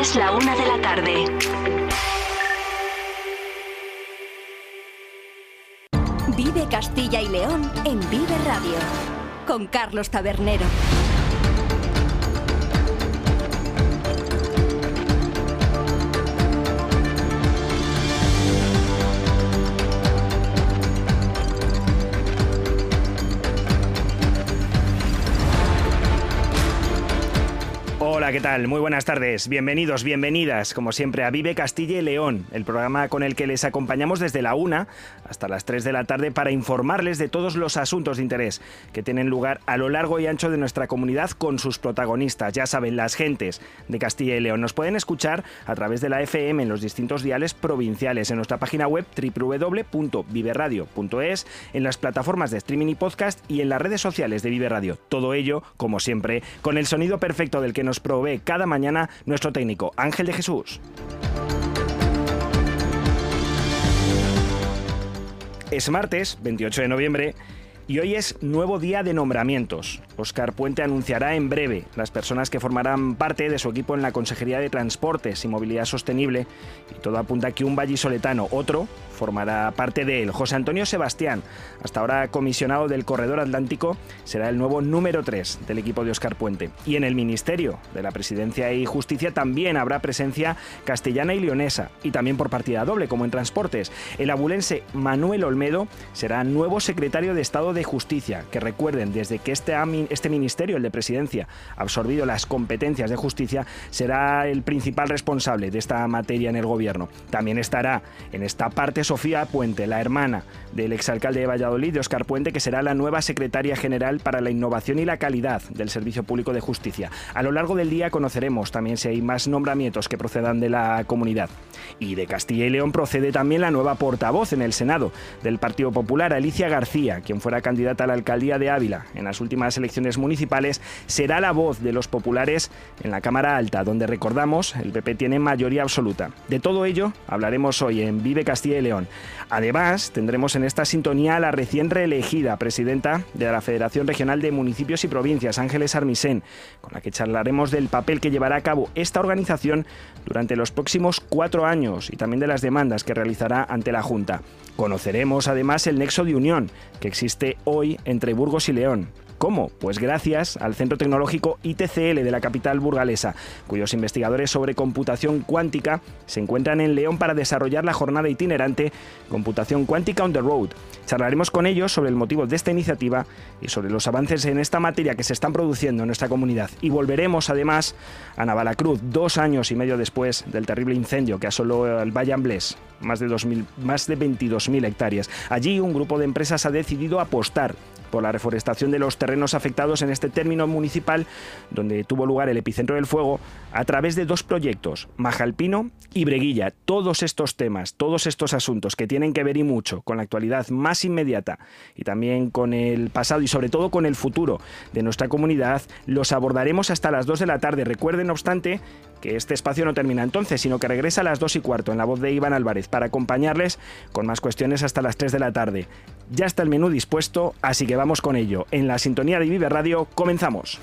Es la una de la tarde. Vive Castilla y León en Vive Radio. Con Carlos Tabernero. ¿Qué tal? Muy buenas tardes. Bienvenidos, bienvenidas, como siempre, a Vive Castilla y León, el programa con el que les acompañamos desde la una hasta las 3 de la tarde para informarles de todos los asuntos de interés que tienen lugar a lo largo y ancho de nuestra comunidad con sus protagonistas, ya saben, las gentes de Castilla y León. Nos pueden escuchar a través de la FM en los distintos diales provinciales, en nuestra página web www.viveradio.es, en las plataformas de streaming y podcast y en las redes sociales de Vive Radio. Todo ello, como siempre, con el sonido perfecto del que nos provee cada mañana nuestro técnico Ángel de Jesús. Es martes, 28 de noviembre, y hoy es nuevo día de nombramientos. Oscar Puente anunciará en breve las personas que formarán parte de su equipo en la Consejería de Transportes y Movilidad Sostenible, y todo apunta a que un vallisoletano, otro, formará parte de él. José Antonio Sebastián, hasta ahora comisionado del Corredor Atlántico, será el nuevo número 3 del equipo de Oscar Puente. Y en el Ministerio de la Presidencia y Justicia también habrá presencia castellana y leonesa, y también por partida doble, como en transportes. El abulense Manuel Olmedo será nuevo secretario de Estado de Justicia, que recuerden, desde que este, este ministerio, el de Presidencia, ha absorbido las competencias de justicia, será el principal responsable de esta materia en el gobierno. También estará en esta parte Sofía Puente, la hermana del exalcalde de Valladolid, de Oscar Puente, que será la nueva secretaria general para la innovación y la calidad del Servicio Público de Justicia. A lo largo del día conoceremos también si hay más nombramientos que procedan de la comunidad. Y de Castilla y León procede también la nueva portavoz en el Senado del Partido Popular, Alicia García, quien fuera candidata a la alcaldía de Ávila en las últimas elecciones municipales, será la voz de los populares en la Cámara Alta, donde recordamos el PP tiene mayoría absoluta. De todo ello hablaremos hoy en Vive Castilla y León. Además, tendremos en esta sintonía a la recién reelegida presidenta de la Federación Regional de Municipios y Provincias, Ángeles Armisen, con la que charlaremos del papel que llevará a cabo esta organización durante los próximos cuatro años y también de las demandas que realizará ante la Junta. Conoceremos además el nexo de unión que existe hoy entre Burgos y León. ¿Cómo? Pues gracias al Centro Tecnológico ITCL de la capital burgalesa, cuyos investigadores sobre computación cuántica se encuentran en León para desarrollar la jornada itinerante Computación Cuántica on the Road. Charlaremos con ellos sobre el motivo de esta iniciativa y sobre los avances en esta materia que se están produciendo en nuestra comunidad. Y volveremos además a Navalacruz, dos años y medio después del terrible incendio que asoló el Valle Amblés, más de, 2000, más de 22.000 hectáreas. Allí un grupo de empresas ha decidido apostar por la reforestación de los terrenos afectados en este término municipal donde tuvo lugar el epicentro del fuego a través de dos proyectos, Majalpino y Breguilla. Todos estos temas, todos estos asuntos que tienen que ver y mucho con la actualidad más inmediata y también con el pasado y sobre todo con el futuro de nuestra comunidad, los abordaremos hasta las 2 de la tarde. Recuerden, no obstante, que este espacio no termina entonces, sino que regresa a las 2 y cuarto en la voz de Iván Álvarez para acompañarles con más cuestiones hasta las 3 de la tarde. Ya está el menú dispuesto, así que vamos con ello. En la sintonía de Vive Radio comenzamos.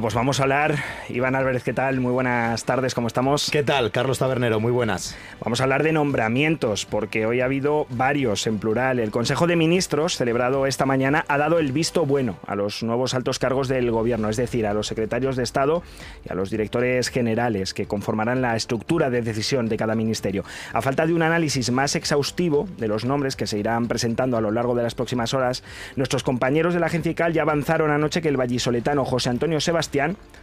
Bueno, pues vamos a hablar. Iván Álvarez, ¿qué tal? Muy buenas tardes, ¿cómo estamos? ¿Qué tal? Carlos Tabernero, muy buenas. Vamos a hablar de nombramientos, porque hoy ha habido varios en plural. El Consejo de Ministros, celebrado esta mañana, ha dado el visto bueno a los nuevos altos cargos del Gobierno, es decir, a los secretarios de Estado y a los directores generales que conformarán la estructura de decisión de cada ministerio. A falta de un análisis más exhaustivo de los nombres que se irán presentando a lo largo de las próximas horas, nuestros compañeros de la agencia ICAL ya avanzaron anoche que el vallisoletano José Antonio Sebastián,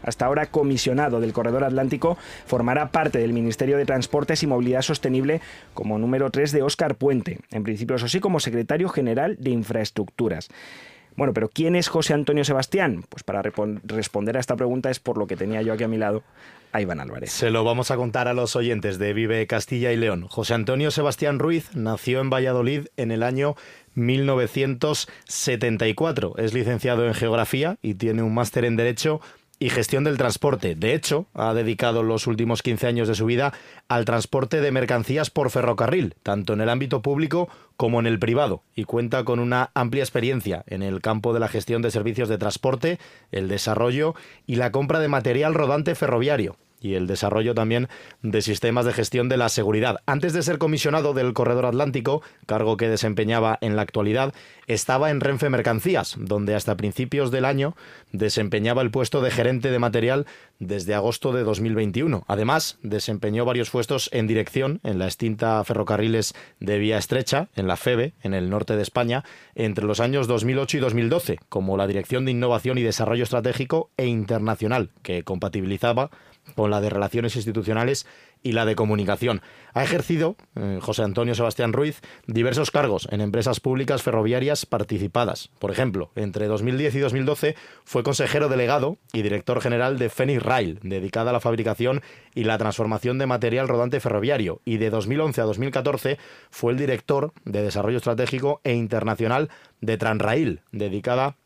hasta ahora comisionado del Corredor Atlántico, formará parte del Ministerio de Transportes y Movilidad Sostenible como número 3 de Óscar Puente, en principio eso sí como secretario general de Infraestructuras. Bueno, pero ¿quién es José Antonio Sebastián? Pues para responder a esta pregunta es por lo que tenía yo aquí a mi lado Iván Álvarez. Se lo vamos a contar a los oyentes de Vive Castilla y León. José Antonio Sebastián Ruiz nació en Valladolid en el año 1974. Es licenciado en Geografía y tiene un máster en Derecho y gestión del transporte. De hecho, ha dedicado los últimos 15 años de su vida al transporte de mercancías por ferrocarril, tanto en el ámbito público como en el privado, y cuenta con una amplia experiencia en el campo de la gestión de servicios de transporte, el desarrollo y la compra de material rodante ferroviario y el desarrollo también de sistemas de gestión de la seguridad. Antes de ser comisionado del Corredor Atlántico, cargo que desempeñaba en la actualidad, estaba en Renfe Mercancías, donde hasta principios del año desempeñaba el puesto de gerente de material desde agosto de 2021. Además, desempeñó varios puestos en dirección en la extinta Ferrocarriles de Vía Estrecha, en la FEBE, en el norte de España, entre los años 2008 y 2012, como la Dirección de Innovación y Desarrollo Estratégico e Internacional, que compatibilizaba con la de Relaciones Institucionales y la de Comunicación. Ha ejercido, eh, José Antonio Sebastián Ruiz, diversos cargos en empresas públicas ferroviarias participadas. Por ejemplo, entre 2010 y 2012 fue consejero delegado y director general de Fenix Rail, dedicada a la fabricación y la transformación de material rodante ferroviario. Y de 2011 a 2014 fue el director de Desarrollo Estratégico e Internacional de Transrail, dedicada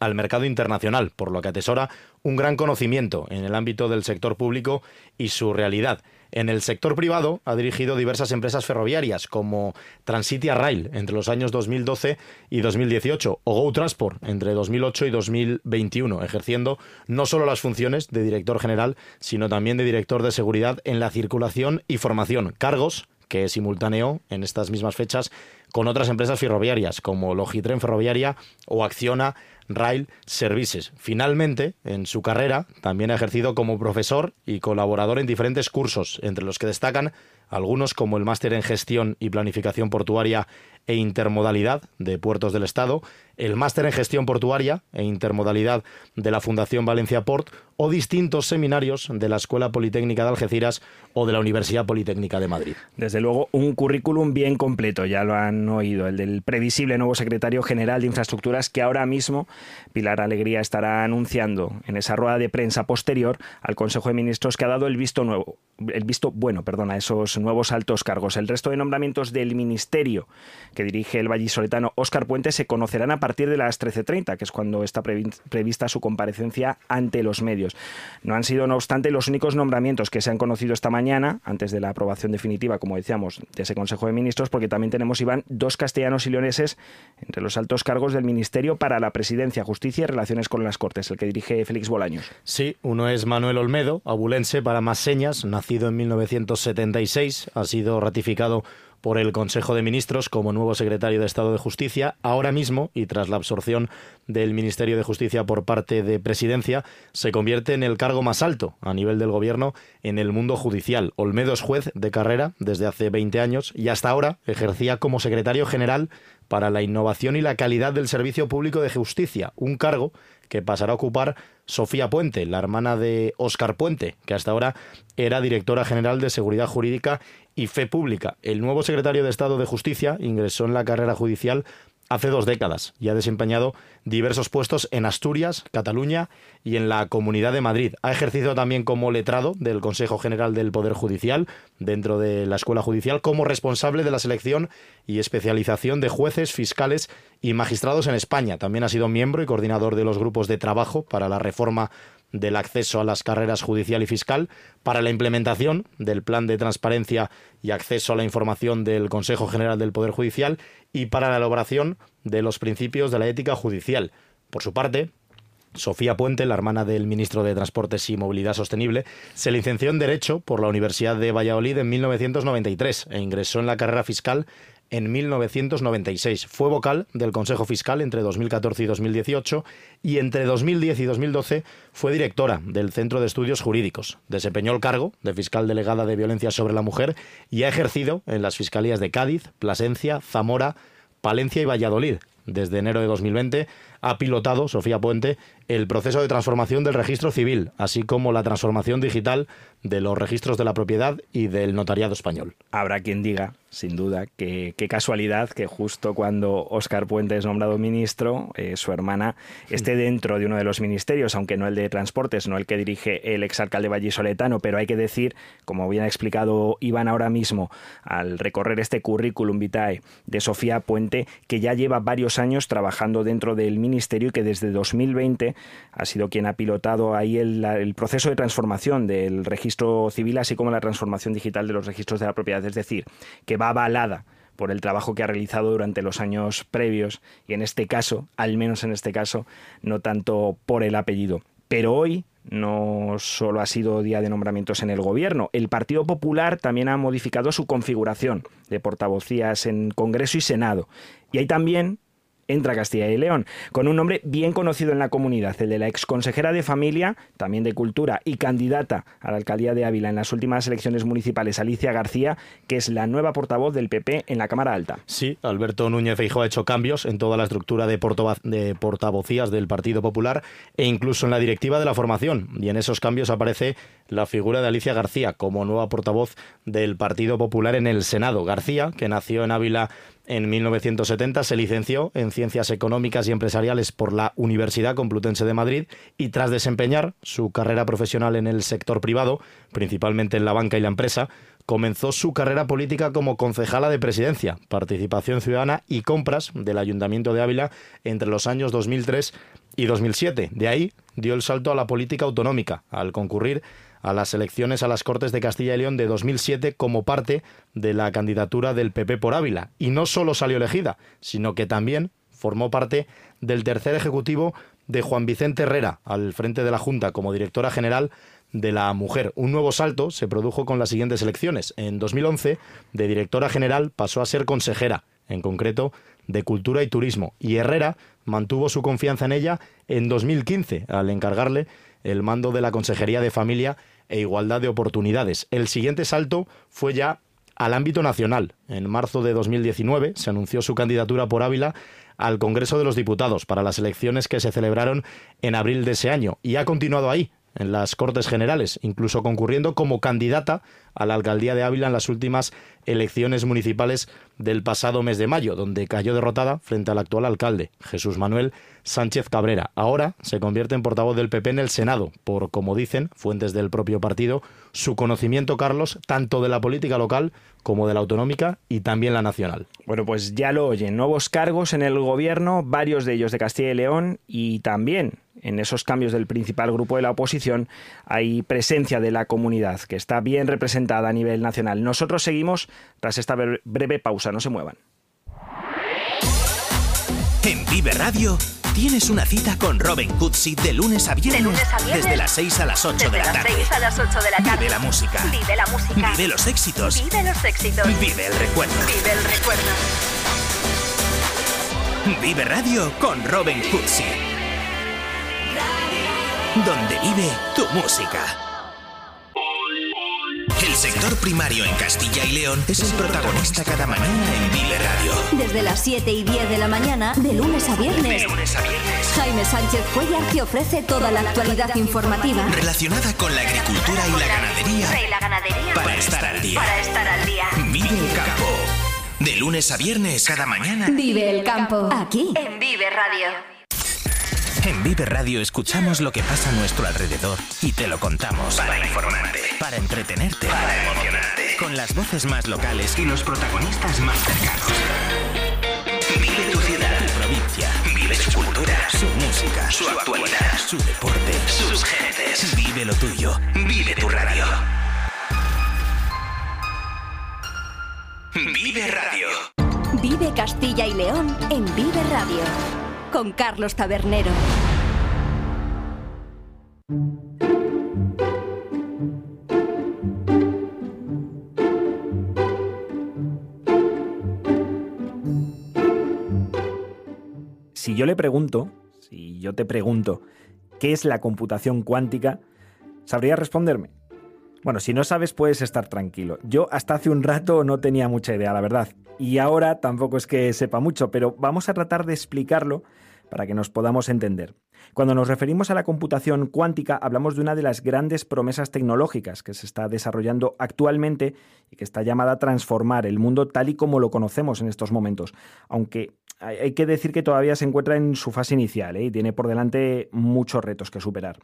al mercado internacional, por lo que atesora un gran conocimiento en el ámbito del sector público y su realidad. En el sector privado ha dirigido diversas empresas ferroviarias como Transitia Rail entre los años 2012 y 2018 o Go Transport entre 2008 y 2021, ejerciendo no solo las funciones de director general, sino también de director de seguridad en la circulación y formación, cargos que simultaneó en estas mismas fechas con otras empresas ferroviarias como Logitren Ferroviaria o Acciona Rail Services. Finalmente, en su carrera, también ha ejercido como profesor y colaborador en diferentes cursos, entre los que destacan algunos como el máster en gestión y planificación portuaria e intermodalidad de Puertos del Estado, el máster en gestión portuaria e intermodalidad de la Fundación Valencia Port o distintos seminarios de la Escuela Politécnica de Algeciras o de la Universidad Politécnica de Madrid. Desde luego, un currículum bien completo, ya lo han oído, el del previsible nuevo secretario general de Infraestructuras que ahora mismo Pilar Alegría estará anunciando en esa rueda de prensa posterior al Consejo de Ministros que ha dado el visto nuevo, el visto bueno, perdón, a esos nuevos altos cargos. El resto de nombramientos del ministerio que dirige el vallisoletano Óscar Puente se conocerán a partir de las 13.30, que es cuando está prevista su comparecencia ante los medios. No han sido, no obstante, los únicos nombramientos que se han conocido esta mañana, antes de la aprobación definitiva, como decíamos, de ese Consejo de Ministros, porque también tenemos, Iván, dos castellanos y leoneses entre los altos cargos del Ministerio para la Presidencia, Justicia y Relaciones con las Cortes, el que dirige Félix Bolaños. Sí, uno es Manuel Olmedo, abulense para más señas, en 1976, ha sido ratificado por el Consejo de Ministros como nuevo secretario de Estado de Justicia. Ahora mismo, y tras la absorción del Ministerio de Justicia por parte de Presidencia, se convierte en el cargo más alto a nivel del Gobierno en el mundo judicial. Olmedo es juez de carrera desde hace 20 años y hasta ahora ejercía como secretario general para la innovación y la calidad del servicio público de justicia, un cargo que pasará a ocupar Sofía Puente, la hermana de Óscar Puente, que hasta ahora era directora general de Seguridad Jurídica y Fe Pública. El nuevo secretario de Estado de Justicia ingresó en la carrera judicial hace dos décadas y ha desempeñado diversos puestos en Asturias, Cataluña y en la Comunidad de Madrid. Ha ejercido también como letrado del Consejo General del Poder Judicial dentro de la Escuela Judicial como responsable de la selección y especialización de jueces, fiscales y magistrados en España. También ha sido miembro y coordinador de los grupos de trabajo para la reforma del acceso a las carreras judicial y fiscal, para la implementación del plan de transparencia y acceso a la información del Consejo General del Poder Judicial y para la elaboración de los principios de la ética judicial. Por su parte, Sofía Puente, la hermana del ministro de Transportes y Movilidad Sostenible, se licenció en Derecho por la Universidad de Valladolid en 1993 e ingresó en la carrera fiscal en 1996. Fue vocal del Consejo Fiscal entre 2014 y 2018 y entre 2010 y 2012 fue directora del Centro de Estudios Jurídicos. Desempeñó el cargo de fiscal delegada de violencia sobre la mujer y ha ejercido en las fiscalías de Cádiz, Plasencia, Zamora, Palencia y Valladolid. Desde enero de 2020 ha pilotado, Sofía Puente, el proceso de transformación del registro civil, así como la transformación digital de los registros de la propiedad y del notariado español. Habrá quien diga, sin duda, que qué casualidad que justo cuando Óscar Puente es nombrado ministro, eh, su hermana esté dentro de uno de los ministerios, aunque no el de transportes, no el que dirige el exalcalde vallisoletano, pero hay que decir, como bien ha explicado Iván ahora mismo, al recorrer este currículum vitae de Sofía Puente, que ya lleva varios años trabajando dentro del ministerio y que desde 2020 ha sido quien ha pilotado ahí el, proceso de transformación del registro civil, así como la transformación digital de los registros de la propiedad. Es decir, que va avalada por el trabajo que ha realizado durante los años previos y en este caso, al menos en este caso, no tanto por el apellido. Pero hoy no solo ha sido día de nombramientos en el gobierno, el Partido Popular también ha modificado su configuración de portavocías en Congreso y Senado. Y hay también entra Castilla y León, con un nombre bien conocido en la comunidad, el de la exconsejera de Familia, también de Cultura y candidata a la alcaldía de Ávila en las últimas elecciones municipales, Alicia García, que es la nueva portavoz del PP en la Cámara Alta. Sí, Alberto Núñez Feijóo ha hecho cambios en toda la estructura de, de portavocías del Partido Popular e incluso en la directiva de la formación. Y en esos cambios aparece la figura de Alicia García como nueva portavoz del Partido Popular en el Senado. García, que nació en Ávila en 1970 se licenció en Ciencias Económicas y Empresariales por la Universidad Complutense de Madrid y tras desempeñar su carrera profesional en el sector privado, principalmente en la banca y la empresa, comenzó su carrera política como concejala de presidencia, participación ciudadana y compras del Ayuntamiento de Ávila entre los años 2003 y 2007. De ahí dio el salto a la política autonómica, al concurrir a las elecciones a las Cortes de Castilla y León de 2007 como parte de la candidatura del PP por Ávila. Y no solo salió elegida, sino que también formó parte del tercer ejecutivo de Juan Vicente Herrera al frente de la Junta como directora general de la mujer. Un nuevo salto se produjo con las siguientes elecciones. En 2011, de directora general pasó a ser consejera, en concreto de Cultura y Turismo, y Herrera mantuvo su confianza en ella en 2015 al encargarle el mando de la Consejería de Familia e Igualdad de Oportunidades. El siguiente salto fue ya al ámbito nacional. En marzo de 2019 se anunció su candidatura por Ávila al Congreso de los Diputados para las elecciones que se celebraron en abril de ese año y ha continuado ahí en las Cortes Generales, incluso concurriendo como candidata a la alcaldía de Ávila en las últimas elecciones municipales del pasado mes de mayo, donde cayó derrotada frente al actual alcalde, Jesús Manuel Sánchez Cabrera. Ahora se convierte en portavoz del PP en el Senado, por, como dicen fuentes del propio partido, su conocimiento, Carlos, tanto de la política local como de la autonómica y también la nacional. Bueno, pues ya lo oyen, nuevos cargos en el gobierno, varios de ellos de Castilla y León y también en esos cambios del principal grupo de la oposición hay presencia de la comunidad que está bien representada a nivel nacional. Nosotros seguimos tras esta breve pausa, no se muevan. En Vive Radio tienes una cita con Robin Cutsi de lunes a viernes, desde las 6 a las 8 de la tarde. Vive la música. Vive la música. Vive los éxitos. Vive los éxitos. Vive el recuerdo. Vive el recuerdo. Vive Radio con Robin Cutsi. Donde vive tu música. El sector primario en Castilla y León es el protagonista cada mañana en Vive Radio. Desde las 7 y 10 de la mañana, de lunes a viernes. De lunes a viernes. Jaime Sánchez Cuellar te ofrece toda la actualidad informativa. Relacionada con la agricultura y la ganadería. Y la ganadería. Para estar al día. Para estar al día. Vive el campo. De lunes a viernes, cada mañana. Vive el campo. Aquí, en Vive Radio. En Vive Radio escuchamos lo que pasa a nuestro alrededor y te lo contamos. Para informarte, para entretenerte, para emocionarte. Con las voces más locales y los protagonistas más cercanos. Vive tu ciudad, tu provincia. Vive su cultura, su música, su actualidad, su deporte, sus gentes. Vive lo tuyo. Vive tu radio. Vive Radio. Vive Castilla y León en Vive Radio con Carlos Tabernero. Si yo le pregunto, si yo te pregunto, ¿qué es la computación cuántica? ¿Sabrías responderme? Bueno, si no sabes puedes estar tranquilo. Yo hasta hace un rato no tenía mucha idea, la verdad. Y ahora tampoco es que sepa mucho, pero vamos a tratar de explicarlo para que nos podamos entender. Cuando nos referimos a la computación cuántica, hablamos de una de las grandes promesas tecnológicas que se está desarrollando actualmente y que está llamada a transformar el mundo tal y como lo conocemos en estos momentos. Aunque hay que decir que todavía se encuentra en su fase inicial ¿eh? y tiene por delante muchos retos que superar.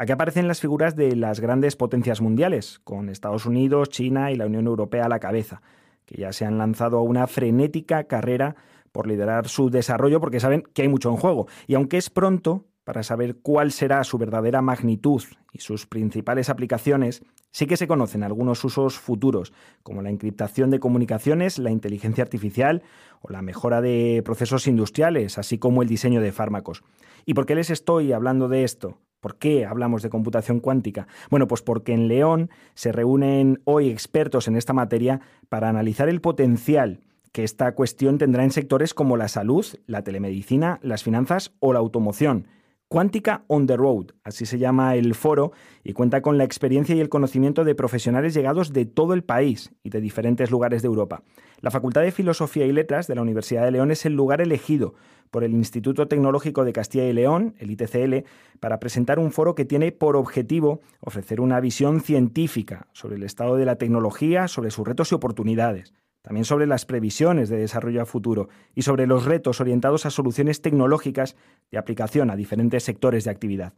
Aquí aparecen las figuras de las grandes potencias mundiales, con Estados Unidos, China y la Unión Europea a la cabeza, que ya se han lanzado a una frenética carrera por liderar su desarrollo porque saben que hay mucho en juego. Y aunque es pronto para saber cuál será su verdadera magnitud y sus principales aplicaciones, sí que se conocen algunos usos futuros, como la encriptación de comunicaciones, la inteligencia artificial o la mejora de procesos industriales, así como el diseño de fármacos. ¿Y por qué les estoy hablando de esto? ¿Por qué hablamos de computación cuántica? Bueno, pues porque en León se reúnen hoy expertos en esta materia para analizar el potencial que esta cuestión tendrá en sectores como la salud, la telemedicina, las finanzas o la automoción. Cuántica on the Road, así se llama el foro, y cuenta con la experiencia y el conocimiento de profesionales llegados de todo el país y de diferentes lugares de Europa. La Facultad de Filosofía y Letras de la Universidad de León es el lugar elegido por el Instituto Tecnológico de Castilla y León, el ITCL, para presentar un foro que tiene por objetivo ofrecer una visión científica sobre el estado de la tecnología, sobre sus retos y oportunidades también sobre las previsiones de desarrollo a futuro y sobre los retos orientados a soluciones tecnológicas de aplicación a diferentes sectores de actividad.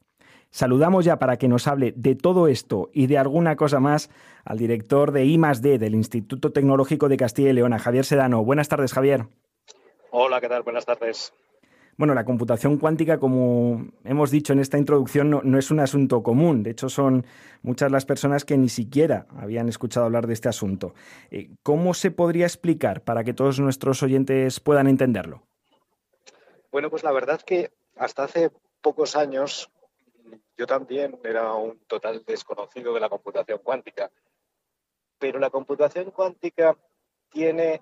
Saludamos ya para que nos hable de todo esto y de alguna cosa más al director de I+D del Instituto Tecnológico de Castilla y León, Javier Sedano. Buenas tardes, Javier. Hola, ¿qué tal? Buenas tardes. Bueno, la computación cuántica, como hemos dicho en esta introducción, no, es un asunto común. De hecho, son muchas las personas que ni siquiera habían escuchado hablar de este asunto. Eh, ¿Cómo se podría explicar para que todos nuestros oyentes puedan entenderlo? Bueno, pues la verdad que hasta hace pocos años yo también era un total desconocido de la computación cuántica. Pero la computación cuántica tiene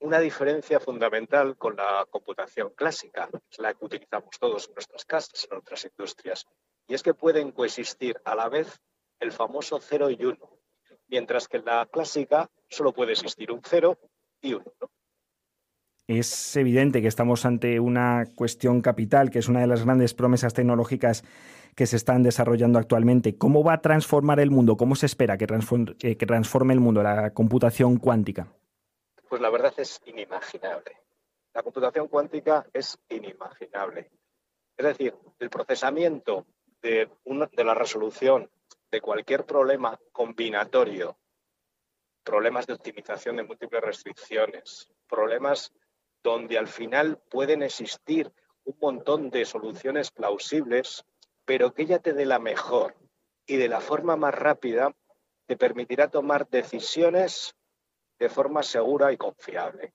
una diferencia fundamental con la computación clásica, la que utilizamos todos en nuestras casas, en otras industrias, y es que pueden coexistir a la vez el famoso 0 y 1, mientras que en la clásica solo puede existir un 0 y un 1. Es evidente que estamos ante una cuestión capital, que es una de las grandes promesas tecnológicas que se están desarrollando actualmente. ¿Cómo va a transformar el mundo? ¿Cómo se espera que eh, que transforme el mundo la computación cuántica? Pues la verdad es inimaginable. La computación cuántica es inimaginable. Es decir, el procesamiento de, la resolución de cualquier problema combinatorio, problemas de optimización de múltiples restricciones, problemas donde al final pueden existir un montón de soluciones plausibles, pero que ella te dé la mejor y de la forma más rápida, te permitirá tomar decisiones de forma segura y confiable.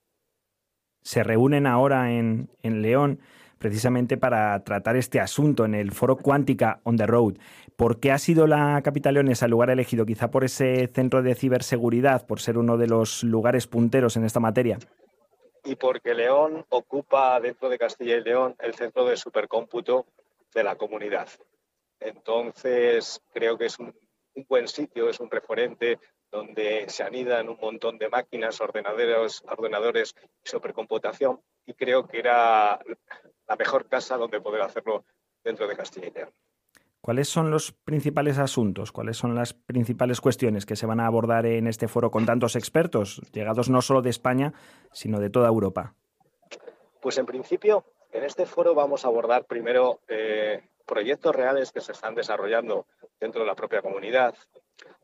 Se reúnen ahora en, León precisamente para tratar este asunto en el foro Cuántica on the Road. ¿Por qué ha sido la capital leonesa el lugar elegido? Quizá por ese centro de ciberseguridad, por ser uno de los lugares punteros en esta materia. Y porque León ocupa dentro de Castilla y León el centro de supercómputo de la comunidad. Entonces, creo que es un buen sitio, es un referente donde se anidan un montón de máquinas, ordenadores, ordenadores y supercomputación, y creo que era la mejor casa donde poder hacerlo dentro de Castilla y León. ¿Cuáles son los principales asuntos? ¿Cuáles son las principales cuestiones que se van a abordar en este foro con tantos expertos, llegados no solo de España, sino de toda Europa? Pues en principio, en este foro vamos a abordar primero eh, proyectos reales que se están desarrollando dentro de la propia comunidad,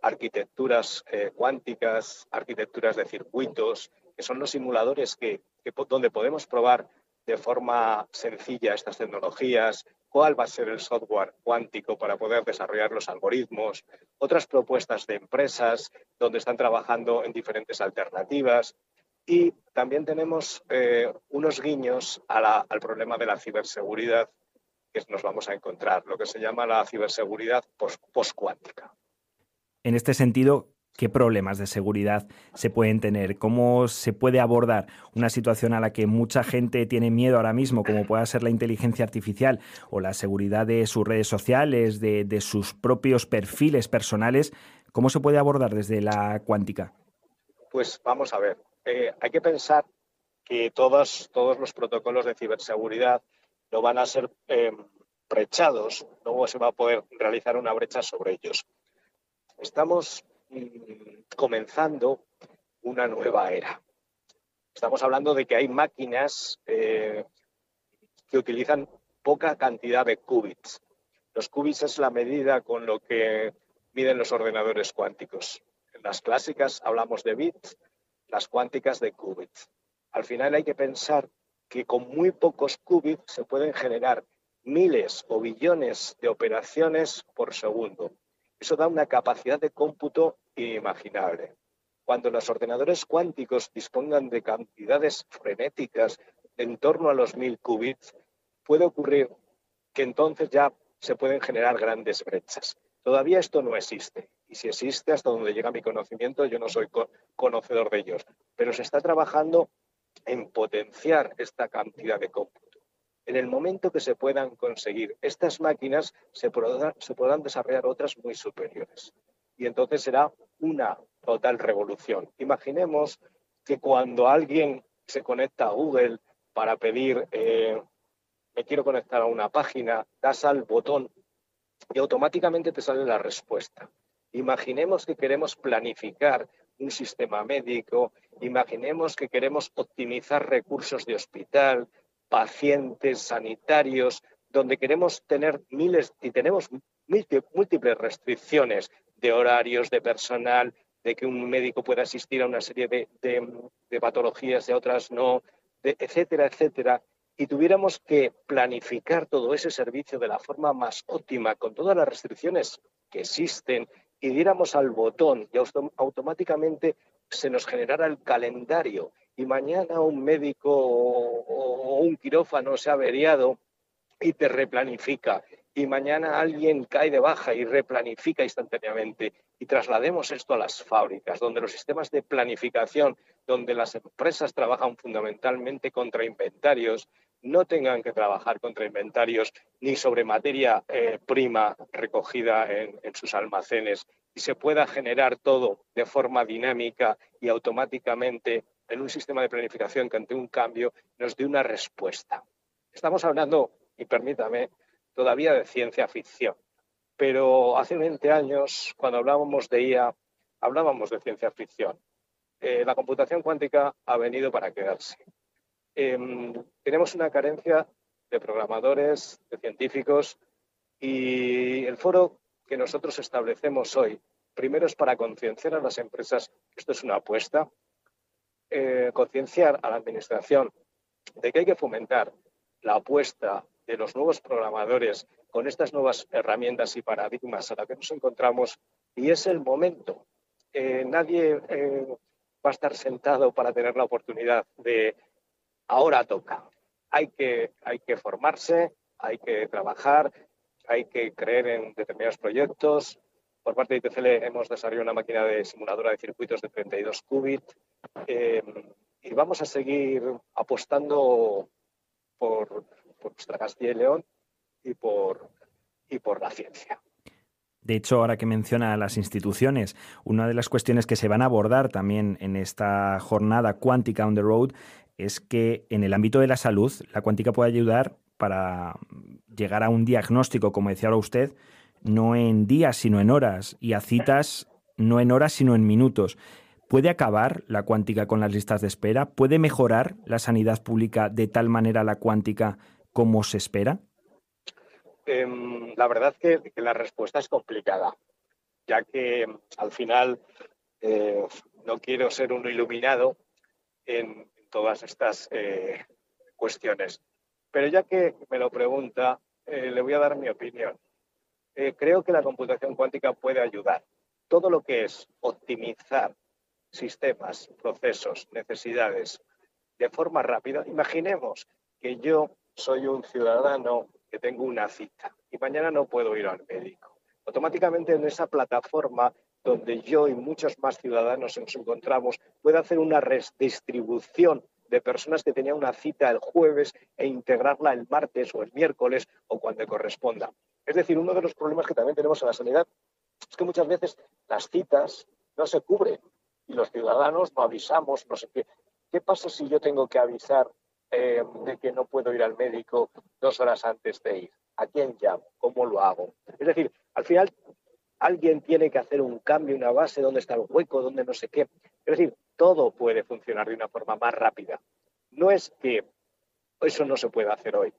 arquitecturas eh, cuánticas, arquitecturas de circuitos, que son los simuladores que, donde podemos probar de forma sencilla estas tecnologías, cuál va a ser el software cuántico para poder desarrollar los algoritmos, otras propuestas de empresas donde están trabajando en diferentes alternativas. Y también tenemos eh, unos guiños al problema de la ciberseguridad que nos vamos a encontrar, lo que se llama la ciberseguridad post-cuántica. En este sentido, ¿qué problemas de seguridad se pueden tener? ¿Cómo se puede abordar una situación a la que mucha gente tiene miedo ahora mismo, como pueda ser la inteligencia artificial o la seguridad de sus redes sociales, de, sus propios perfiles personales? ¿Cómo se puede abordar desde la cuántica? Pues vamos a ver, eh, hay que pensar que todos, todos los protocolos de ciberseguridad no van a ser eh, brechados, no se va a poder realizar una brecha sobre ellos. Estamos mm, comenzando una nueva era. Estamos hablando de que hay máquinas eh, que utilizan poca cantidad de qubits. Los qubits es la medida con lo que miden los ordenadores cuánticos. En las clásicas hablamos de bits, las cuánticas de qubits. Al final hay que pensar que con muy pocos qubits se pueden generar miles o billones de operaciones por segundo. Eso da una capacidad de cómputo inimaginable. Cuando los ordenadores cuánticos dispongan de cantidades frenéticas en torno a los mil qubits, puede ocurrir que entonces ya se pueden generar grandes brechas. Todavía esto no existe. Y si existe, hasta donde llega mi conocimiento, yo no soy conocedor de ellos. Pero se está trabajando en potenciar esta cantidad de cómputo. En el momento que se puedan conseguir estas máquinas, se podrán, desarrollar otras muy superiores. Y entonces será una total revolución. Imaginemos que cuando alguien se conecta a Google para pedir, eh, me quiero conectar a una página, das al botón y automáticamente te sale la respuesta. Imaginemos que queremos planificar un sistema médico, imaginemos que queremos optimizar recursos de hospital, pacientes sanitarios, donde queremos tener miles y tenemos múltiples restricciones de horarios, de personal, de que un médico pueda asistir a una serie de, patologías y a otras no, etcétera, etcétera, y tuviéramos que planificar todo ese servicio de la forma más óptima, con todas las restricciones que existen, y diéramos al botón y automáticamente se nos generara el calendario y mañana un médico o, un quirófano se ha averiado y te replanifica y mañana alguien cae de baja y replanifica instantáneamente y traslademos esto a las fábricas, donde los sistemas de planificación, donde las empresas trabajan fundamentalmente contra inventarios, no tengan que trabajar contra inventarios ni sobre materia eh, prima recogida en, en sus almacenes y se pueda generar todo de forma dinámica y automáticamente en un sistema de planificación que ante un cambio nos dé una respuesta. Estamos hablando, y permítame, todavía de ciencia ficción, pero hace 20 años, cuando hablábamos de IA, hablábamos de ciencia ficción. Eh, la computación cuántica ha venido para quedarse. Em, tenemos una carencia de programadores, de científicos, y el foro que nosotros establecemos hoy, primero es para concienciar a las empresas que esto es una apuesta, eh, concienciar a la Administración de que hay que fomentar la apuesta de los nuevos programadores con estas nuevas herramientas y paradigmas a las que nos encontramos y es el momento. Eh, nadie eh, va a estar sentado para tener la oportunidad de ahora toca. Hay que, hay que formarse, hay que trabajar, hay que creer en determinados proyectos. Por parte de ITCL hemos desarrollado una máquina de simuladora de circuitos de 32 qubits eh, y vamos a seguir apostando por, nuestra Castilla y León y por, y por la ciencia. De hecho, ahora que menciona las instituciones, una de las cuestiones que se van a abordar también en esta jornada cuántica on the road es que en el ámbito de la salud, la cuántica puede ayudar para llegar a un diagnóstico, como decía ahora usted, no en días, sino en horas, y a citas no en horas, sino en minutos. ¿Puede acabar la cuántica con las listas de espera? ¿Puede mejorar la sanidad pública de tal manera la cuántica como se espera? Em, la verdad que, que, la respuesta es complicada, ya que al final eh, no quiero ser un iluminado en, todas estas eh, cuestiones. Pero ya que me lo pregunta, eh, le voy a dar mi opinión. creo que la computación cuántica puede ayudar. Todo lo que es optimizar sistemas, procesos, necesidades de forma rápida. Imaginemos que yo soy un ciudadano que tengo una cita y mañana no puedo ir al médico. Automáticamente en esa plataforma donde yo y muchos más ciudadanos nos encontramos, puede hacer una redistribución de personas que tenían una cita el jueves e integrarla el martes o el miércoles o cuando corresponda. Es decir, uno de los problemas que también tenemos en la sanidad es que muchas veces las citas no se cubren y los ciudadanos no avisamos, no sé qué. ¿Qué pasa si yo tengo que avisar eh, de que no puedo ir al médico dos horas antes de ir? ¿A quién llamo? ¿Cómo lo hago? Es decir, al final alguien tiene que hacer un cambio, una base, dónde está el hueco, dónde no sé qué. Es decir, todo puede funcionar de una forma más rápida. No es que eso no se pueda hacer hoy,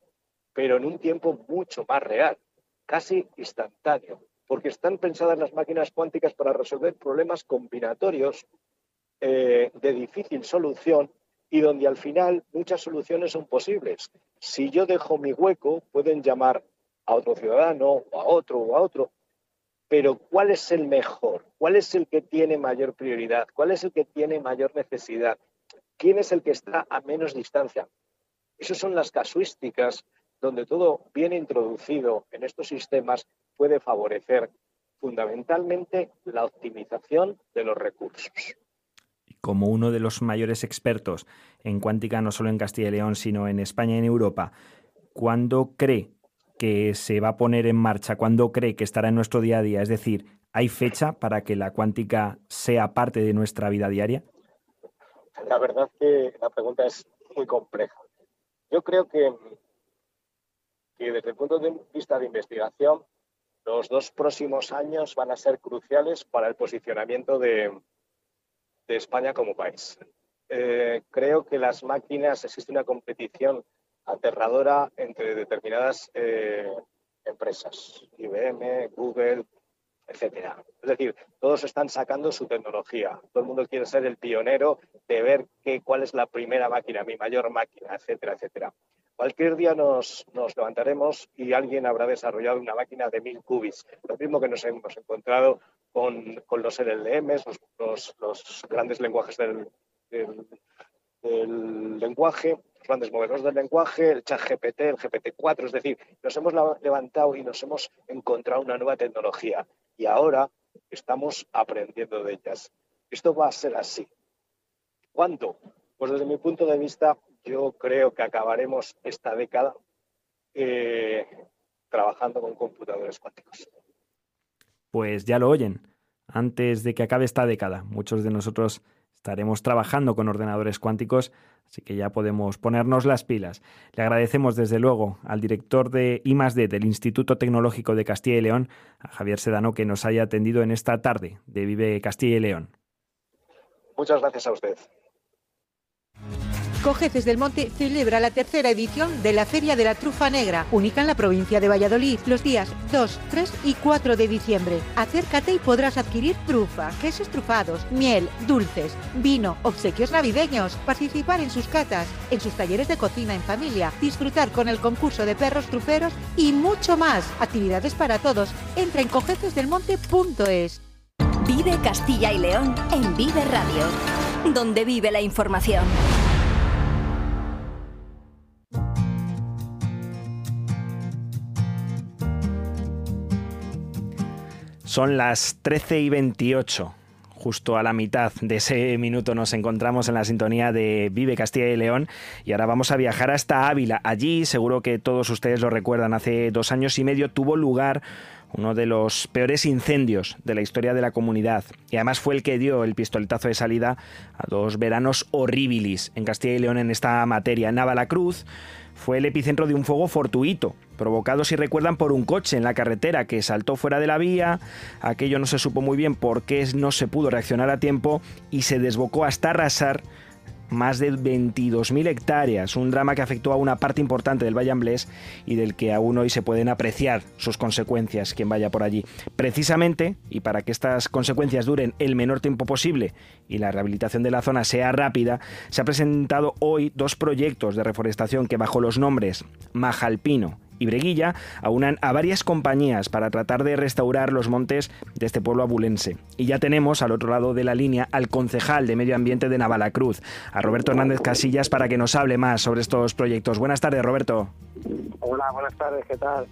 pero en un tiempo mucho más real, casi instantáneo, porque están pensadas las máquinas cuánticas para resolver problemas combinatorios eh, de difícil solución y donde al final muchas soluciones son posibles. Si yo dejo mi hueco, pueden llamar a otro ciudadano o a otro o a otro, pero ¿cuál es el mejor? ¿Cuál es el que tiene mayor prioridad? ¿Cuál es el que tiene mayor necesidad? ¿Quién es el que está a menos distancia? Esas son las casuísticas donde todo bien introducido en estos sistemas puede favorecer fundamentalmente la optimización de los recursos. Como uno de los mayores expertos en cuántica, no solo en Castilla y León, sino en España y en Europa, ¿cuándo cree que se va a poner en marcha? ¿Cuándo cree que estará en nuestro día a día? Es decir, ¿hay fecha para que la cuántica sea parte de nuestra vida diaria? La verdad que la pregunta es muy compleja. Yo creo que, que desde el punto de vista de investigación, los dos próximos años van a ser cruciales para el posicionamiento de, de España como país. Eh, creo que las máquinas, existe una competición aterradora entre determinadas eh, empresas, IBM, Google, etcétera. Es decir, todos están sacando su tecnología. Todo el mundo quiere ser el pionero de ver qué, cuál es la primera máquina, mi mayor máquina, etcétera, etcétera. Cualquier día nos, nos levantaremos y alguien habrá desarrollado una máquina de mil qubits. Lo mismo que nos hemos encontrado con, con los LLMs, los, los, los, grandes lenguajes del, lenguaje, grandes modelos del lenguaje, el chat GPT, el GPT-4, es decir, nos hemos levantado y nos hemos encontrado una nueva tecnología y ahora estamos aprendiendo de ellas. Esto va a ser así. ¿Cuánto? Pues desde mi punto de vista, yo creo que acabaremos esta década eh, trabajando con computadores cuánticos. Pues ya lo oyen. Antes de que acabe esta década, muchos de nosotros estaremos trabajando con ordenadores cuánticos, así que ya podemos ponernos las pilas. Le agradecemos desde luego al director de I+D del Instituto Tecnológico de Castilla y León, a Javier Sedano, que nos haya atendido en esta tarde de Vive Castilla y León. Muchas gracias a usted. Cojeces del Monte celebra la tercera edición de la Feria de la Trufa Negra, única en la provincia de Valladolid, los días 2, 3 y 4 de diciembre. Acércate y podrás adquirir trufa, quesos trufados, miel, dulces, vino, obsequios navideños, participar en sus catas, en sus talleres de cocina en familia, disfrutar con el concurso de perros truferos y mucho más. Actividades para todos. Entra en cojecesdelmonte.es. Vive Castilla y León en Vive Radio, donde vive la información. Son las 13 y 28. Justo a la mitad de ese minuto nos encontramos en la sintonía de Vive Castilla y León y ahora vamos a viajar hasta Ávila. Allí, seguro que todos ustedes lo recuerdan, hace dos años y medio tuvo lugar uno de los peores incendios de la historia de la comunidad. Y además fue el que dio el pistoletazo de salida a dos veranos horribilis en Castilla y León en esta materia. En Navalacruz fue el epicentro de un fuego fortuito, provocado, si recuerdan, por un coche en la carretera que saltó fuera de la vía. Aquello no se supo muy bien por qué no se pudo reaccionar a tiempo y se desbocó hasta arrasar más de 22.000 hectáreas, un drama que afectó a una parte importante del Valle Amblés y del que aún hoy se pueden apreciar sus consecuencias quien vaya por allí. Precisamente, y para que estas consecuencias duren el menor tiempo posible y la rehabilitación de la zona sea rápida, se ha presentado hoy dos proyectos de reforestación que bajo los nombres Majalpino y Breguilla aunan a varias compañías para tratar de restaurar los montes de este pueblo abulense. Y ya tenemos al otro lado de la línea al concejal de Medio Ambiente de Navalacruz, a Roberto Hernández Casillas, para que nos hable más sobre estos proyectos. Buenas tardes, Roberto. Hola, buenas tardes, ¿qué tal?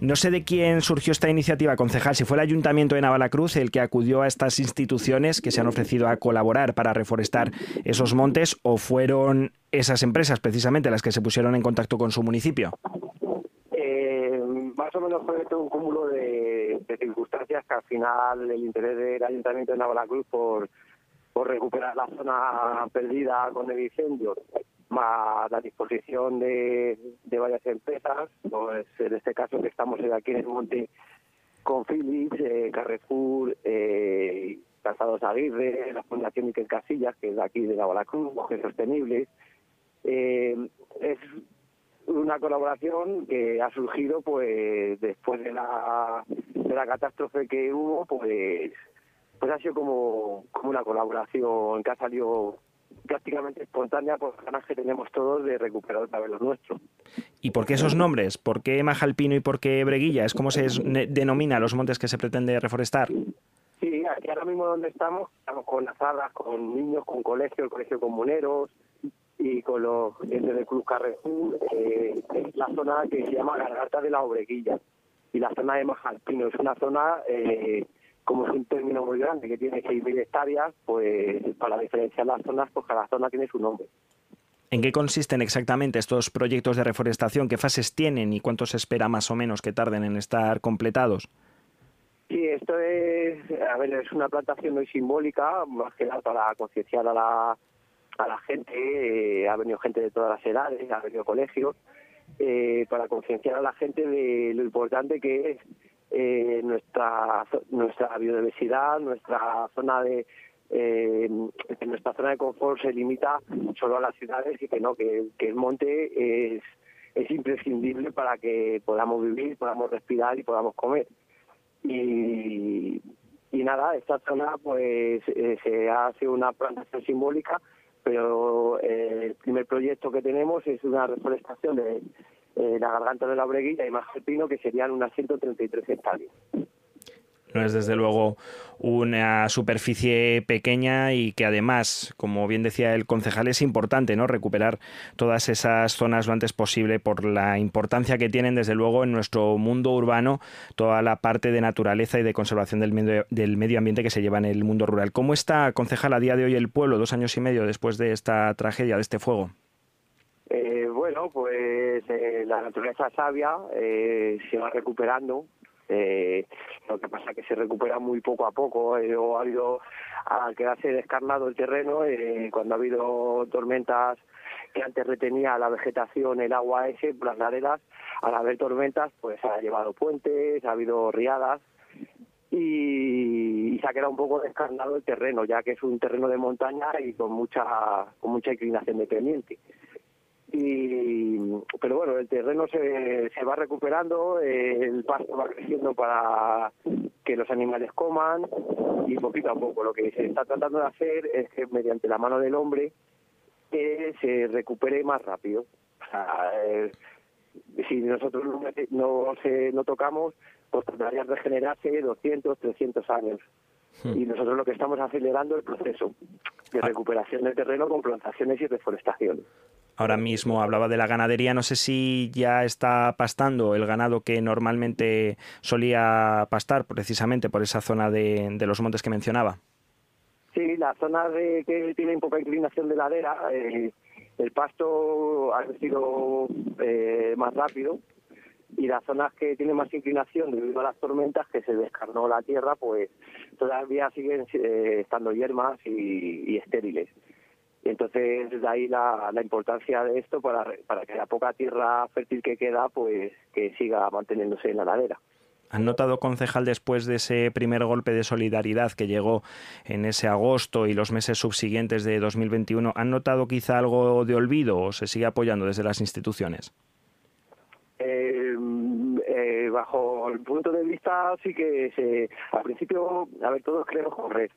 No sé de quién surgió esta iniciativa, concejal, si fue el Ayuntamiento de Navalacruz el que acudió a estas instituciones que se han ofrecido a colaborar para reforestar esos montes o fueron esas empresas precisamente las que se pusieron en contacto con su municipio. Eh, más o menos fue todo un cúmulo de, circunstancias que al final el interés del Ayuntamiento de Navalacruz por, por recuperar la zona perdida con el incendio más la disposición de, varias empresas, pues en este caso que estamos aquí en el monte con Philips, eh, Carrefour, eh, Calzados Aguirre, la Fundación Miquel Casillas, que es de aquí de la Balacruz, Bosques Sostenibles. Eh, es una colaboración que ha surgido pues después de la, de la catástrofe que hubo, pues pues ha sido como, como una colaboración que ha salido prácticamente espontánea por las ganas que tenemos todos de recuperar otra vez lo nuestro. ¿Y por qué esos nombres? ¿Por qué Majalpino y por qué Breguilla? ¿Es como se denomina los montes que se pretende reforestar? Sí, aquí ahora mismo donde estamos, estamos con las salas, con niños, con colegios, el colegio comuneros y con los clientes del Club Carrefour, eh, es la zona que se llama Garganta de la Obreguilla y la zona de Majalpino. Es una zona eh, como es un término muy grande que tiene 6.000 hectáreas, pues para diferenciar las zonas, pues cada zona tiene su nombre. ¿En qué consisten exactamente estos proyectos de reforestación? ¿Qué fases tienen y cuánto se espera más o menos que tarden en estar completados? Sí, esto es, a ver, es una plantación muy simbólica, más que nada para concienciar a la, a la gente, eh, ha venido gente de todas las edades, ha venido colegios, eh, para concienciar a la gente de lo importante que es eh, nuestra nuestra biodiversidad, nuestra zona de eh, nuestra zona de confort se limita solo a las ciudades y que no, que, el monte es, es imprescindible para que podamos vivir, podamos respirar y podamos comer. Y, nada, esta zona pues eh, se hace una plantación simbólica, pero eh, el primer proyecto que tenemos es una reforestación de eh, la garganta de la breguilla y más pino, que serían unas 133 hectáreas. No es desde luego una superficie pequeña y que además, como bien decía el concejal, es importante ¿no? recuperar todas esas zonas lo antes posible por la importancia que tienen desde luego en nuestro mundo urbano toda la parte de naturaleza y de conservación del medio, ambiente que se lleva en el mundo rural. ¿Cómo está, concejal, a día de hoy el pueblo, dos años y medio después de esta tragedia, de este fuego? Eh, bueno, pues eh, la naturaleza sabia eh, se va recuperando. Lo que pasa es que se recupera muy poco a poco. ha habido, al quedarse descarnado el terreno, cuando ha habido tormentas que antes retenía la vegetación, el agua ese, las laderas, al haber tormentas, pues ha llevado puentes, ha habido riadas, y, se ha quedado un poco descarnado el terreno, ya que es un terreno de montaña y con mucha con mucha inclinación de pendiente y pero bueno el terreno se, se va recuperando el pasto va creciendo para que los animales coman y poquito a poco lo que se está tratando de hacer es que mediante la mano del hombre que se recupere más rápido o sea, eh, si nosotros no, no, se, no tocamos pues trataría de regenerarse 200 300 años. Y nosotros lo que estamos acelerando el proceso de ah. recuperación del terreno con plantaciones y reforestación ahora mismo hablaba de la ganadería, no sé si ya está pastando el ganado que normalmente solía pastar precisamente por esa zona de, los montes que mencionaba. Sí, la zona de, que tiene poca inclinación de ladera, eh, el pasto ha crecido eh, más rápido y las zonas que tienen más inclinación debido a las tormentas que se descarnó la tierra, pues todavía siguen eh, estando yermas y estériles. Y entonces de ahí la, importancia de esto para, para que la poca tierra fértil que queda, pues que siga manteniéndose en la ladera. ¿Han notado, concejal, después de ese primer golpe de solidaridad que llegó en ese agosto y los meses subsiguientes de 2021, ¿han notado quizá algo de olvido o se sigue apoyando desde las instituciones? Eh, eh, bajo el punto de vista, sí que se, al principio, a ver, todos queremos correr.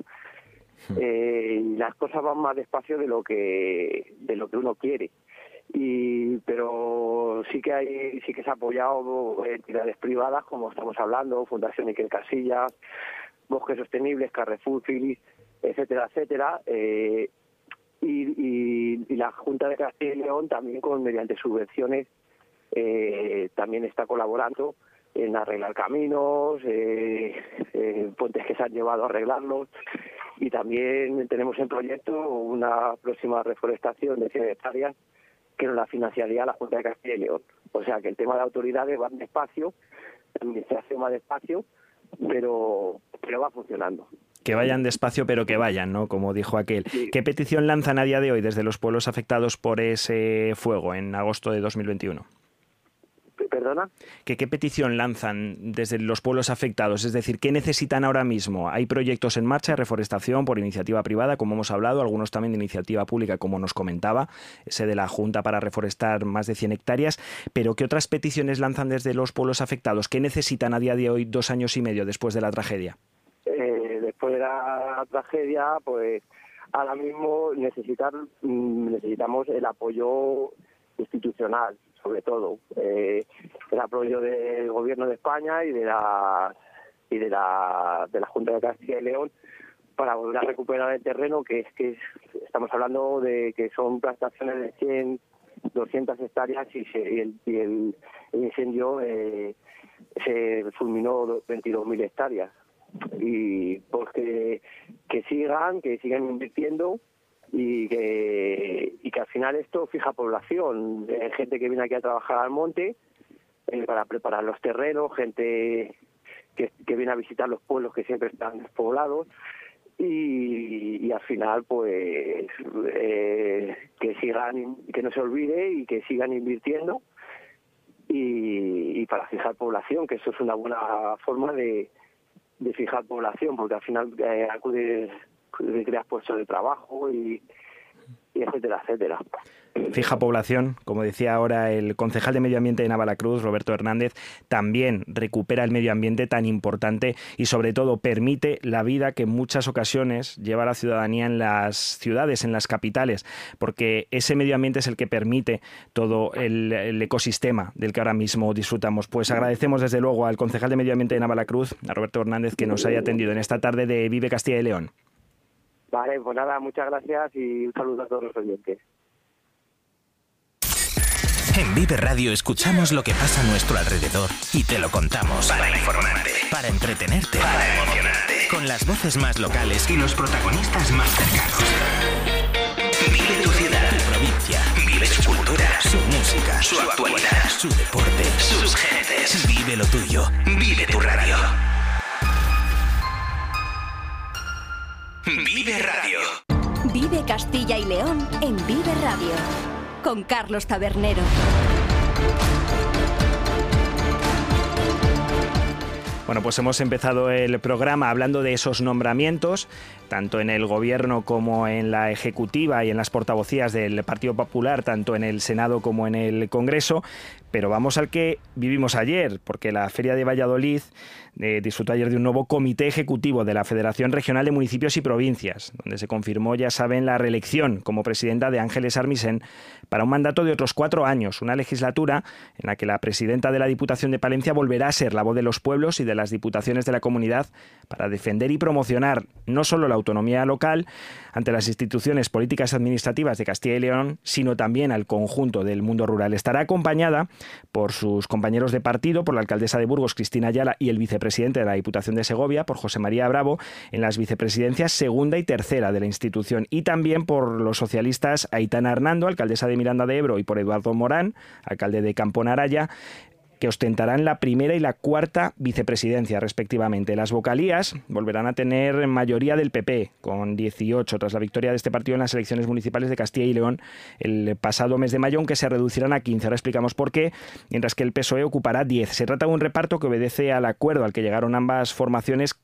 Eh, y las cosas van más despacio de lo que de lo que uno quiere y pero sí que hay sí que se ha apoyado entidades privadas como estamos hablando Fundación Iker Casillas Bosques Sostenibles Carrefour Filis etcétera etcétera eh, y, y, la Junta de Castilla y León también con mediante subvenciones eh, también está colaborando en arreglar caminos, eh, eh, puentes que se han llevado a arreglarlos y también tenemos en proyecto una próxima reforestación de 100 hectáreas que nos la financiaría la Junta de Castilla y León. O sea que el tema de autoridades va despacio, la administración va despacio, pero, pero va funcionando. Que vayan despacio, pero que vayan, ¿no? Como dijo aquel. ¿Qué petición lanzan a día de hoy desde los pueblos afectados por ese fuego en agosto de 2021? ¿Perdona? ¿Qué petición lanzan desde los pueblos afectados? Es decir, ¿qué necesitan ahora mismo? Hay proyectos en marcha de reforestación por iniciativa privada, como hemos hablado, algunos también de iniciativa pública, como nos comentaba, ese de la Junta para reforestar más de 100 hectáreas. Pero ¿qué otras peticiones lanzan desde los pueblos afectados? ¿Qué necesitan a día de hoy, dos años y medio después de la tragedia? Eh, después de la tragedia, pues ahora mismo necesitar, mm, necesitamos el apoyo institucional sobre todo eh, el apoyo del gobierno de España y de la y de la de la Junta de Castilla y León para volver a recuperar el terreno que es que estamos hablando de que son plantaciones de 100 200 hectáreas y, el, y el, incendio eh, se fulminó 22.000 hectáreas. Y pues que sigan que sigan invirtiendo y que, y que al final esto fija población, eh, gente que viene aquí a trabajar al monte eh, para preparar los terrenos, gente que, que, viene a visitar los pueblos que siempre están despoblados y, y al final pues eh, que sigan, que no se olvide y que sigan invirtiendo y, y para fijar población, que eso es una buena forma de, de fijar población, porque al final acude de crear puestos de trabajo y, etcétera, etcétera. Fija población, como decía ahora el concejal de Medio Ambiente de Navalacruz, Roberto Hernández, también recupera el medio ambiente tan importante y sobre todo permite la vida que en muchas ocasiones lleva la ciudadanía en las ciudades, en las capitales, porque ese medio ambiente es el que permite todo el, el ecosistema del que ahora mismo disfrutamos. Pues agradecemos desde luego al concejal de Medio Ambiente de Navalacruz, a Roberto Hernández, que nos haya atendido en esta tarde de Vive Castilla y León. Vale, pues nada, muchas gracias y un saludo a todos los oyentes. En Vive Radio escuchamos lo que pasa a nuestro alrededor y te lo contamos. Para informarte, para entretenerte, para emocionarte. Con las voces más locales y los protagonistas más cercanos. Vive tu ciudad, tu provincia. Vive su cultura, su música, su actualidad, su deporte, sus gentes. Vive lo tuyo. Vive tu radio. Vive Radio. Vive Castilla y León en Vive Radio. Con Carlos Tabernero. Bueno, pues hemos empezado el programa hablando de esos nombramientos, tanto en el gobierno como en la ejecutiva y en las portavocías del Partido Popular, tanto en el Senado como en el Congreso. Pero vamos al que vivimos ayer, porque la Feria de Valladolid eh, disfrutó ayer de un nuevo comité ejecutivo de la Federación Regional de Municipios y Provincias, donde se confirmó, ya saben, la reelección como presidenta de Ángeles Armisen para un mandato de otros cuatro años, una legislatura en la que la presidenta de la Diputación de Palencia volverá a ser la voz de los pueblos y de las diputaciones de la comunidad para defender y promocionar no solo la autonomía local ante las instituciones políticas administrativas de Castilla y León, sino también al conjunto del mundo rural. Estará acompañada por sus compañeros de partido, por la alcaldesa de Burgos, Cristina Ayala, y el vicepresidente de la Diputación de Segovia, por José María Bravo, en las vicepresidencias segunda y tercera de la institución, y también por los socialistas Aitana Hernando, alcaldesa de Miranda de Ebro, y por Eduardo Morán, alcalde de Camponaraya, que ostentarán la primera y la cuarta vicepresidencia, respectivamente. Las vocalías volverán a tener mayoría del PP, con 18, tras la victoria de este partido en las elecciones municipales de Castilla y León el pasado mes de mayo, aunque se reducirán a 15. Ahora explicamos por qué, mientras que el PSOE ocupará 10. Se trata de un reparto que obedece al acuerdo al que llegaron ambas formaciones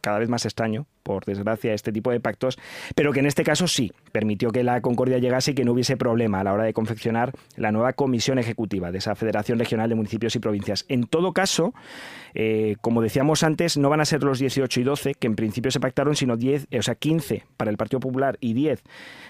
cada vez más extraño, por desgracia, este tipo de pactos, pero que en este caso sí permitió que la concordia llegase y que no hubiese problema a la hora de confeccionar la nueva comisión ejecutiva de esa Federación Regional de Municipios y Provincias. En todo caso, eh, como decíamos antes, no van a ser los 18 y 12 que en principio se pactaron, sino 10, o sea, 15 para el Partido Popular y 10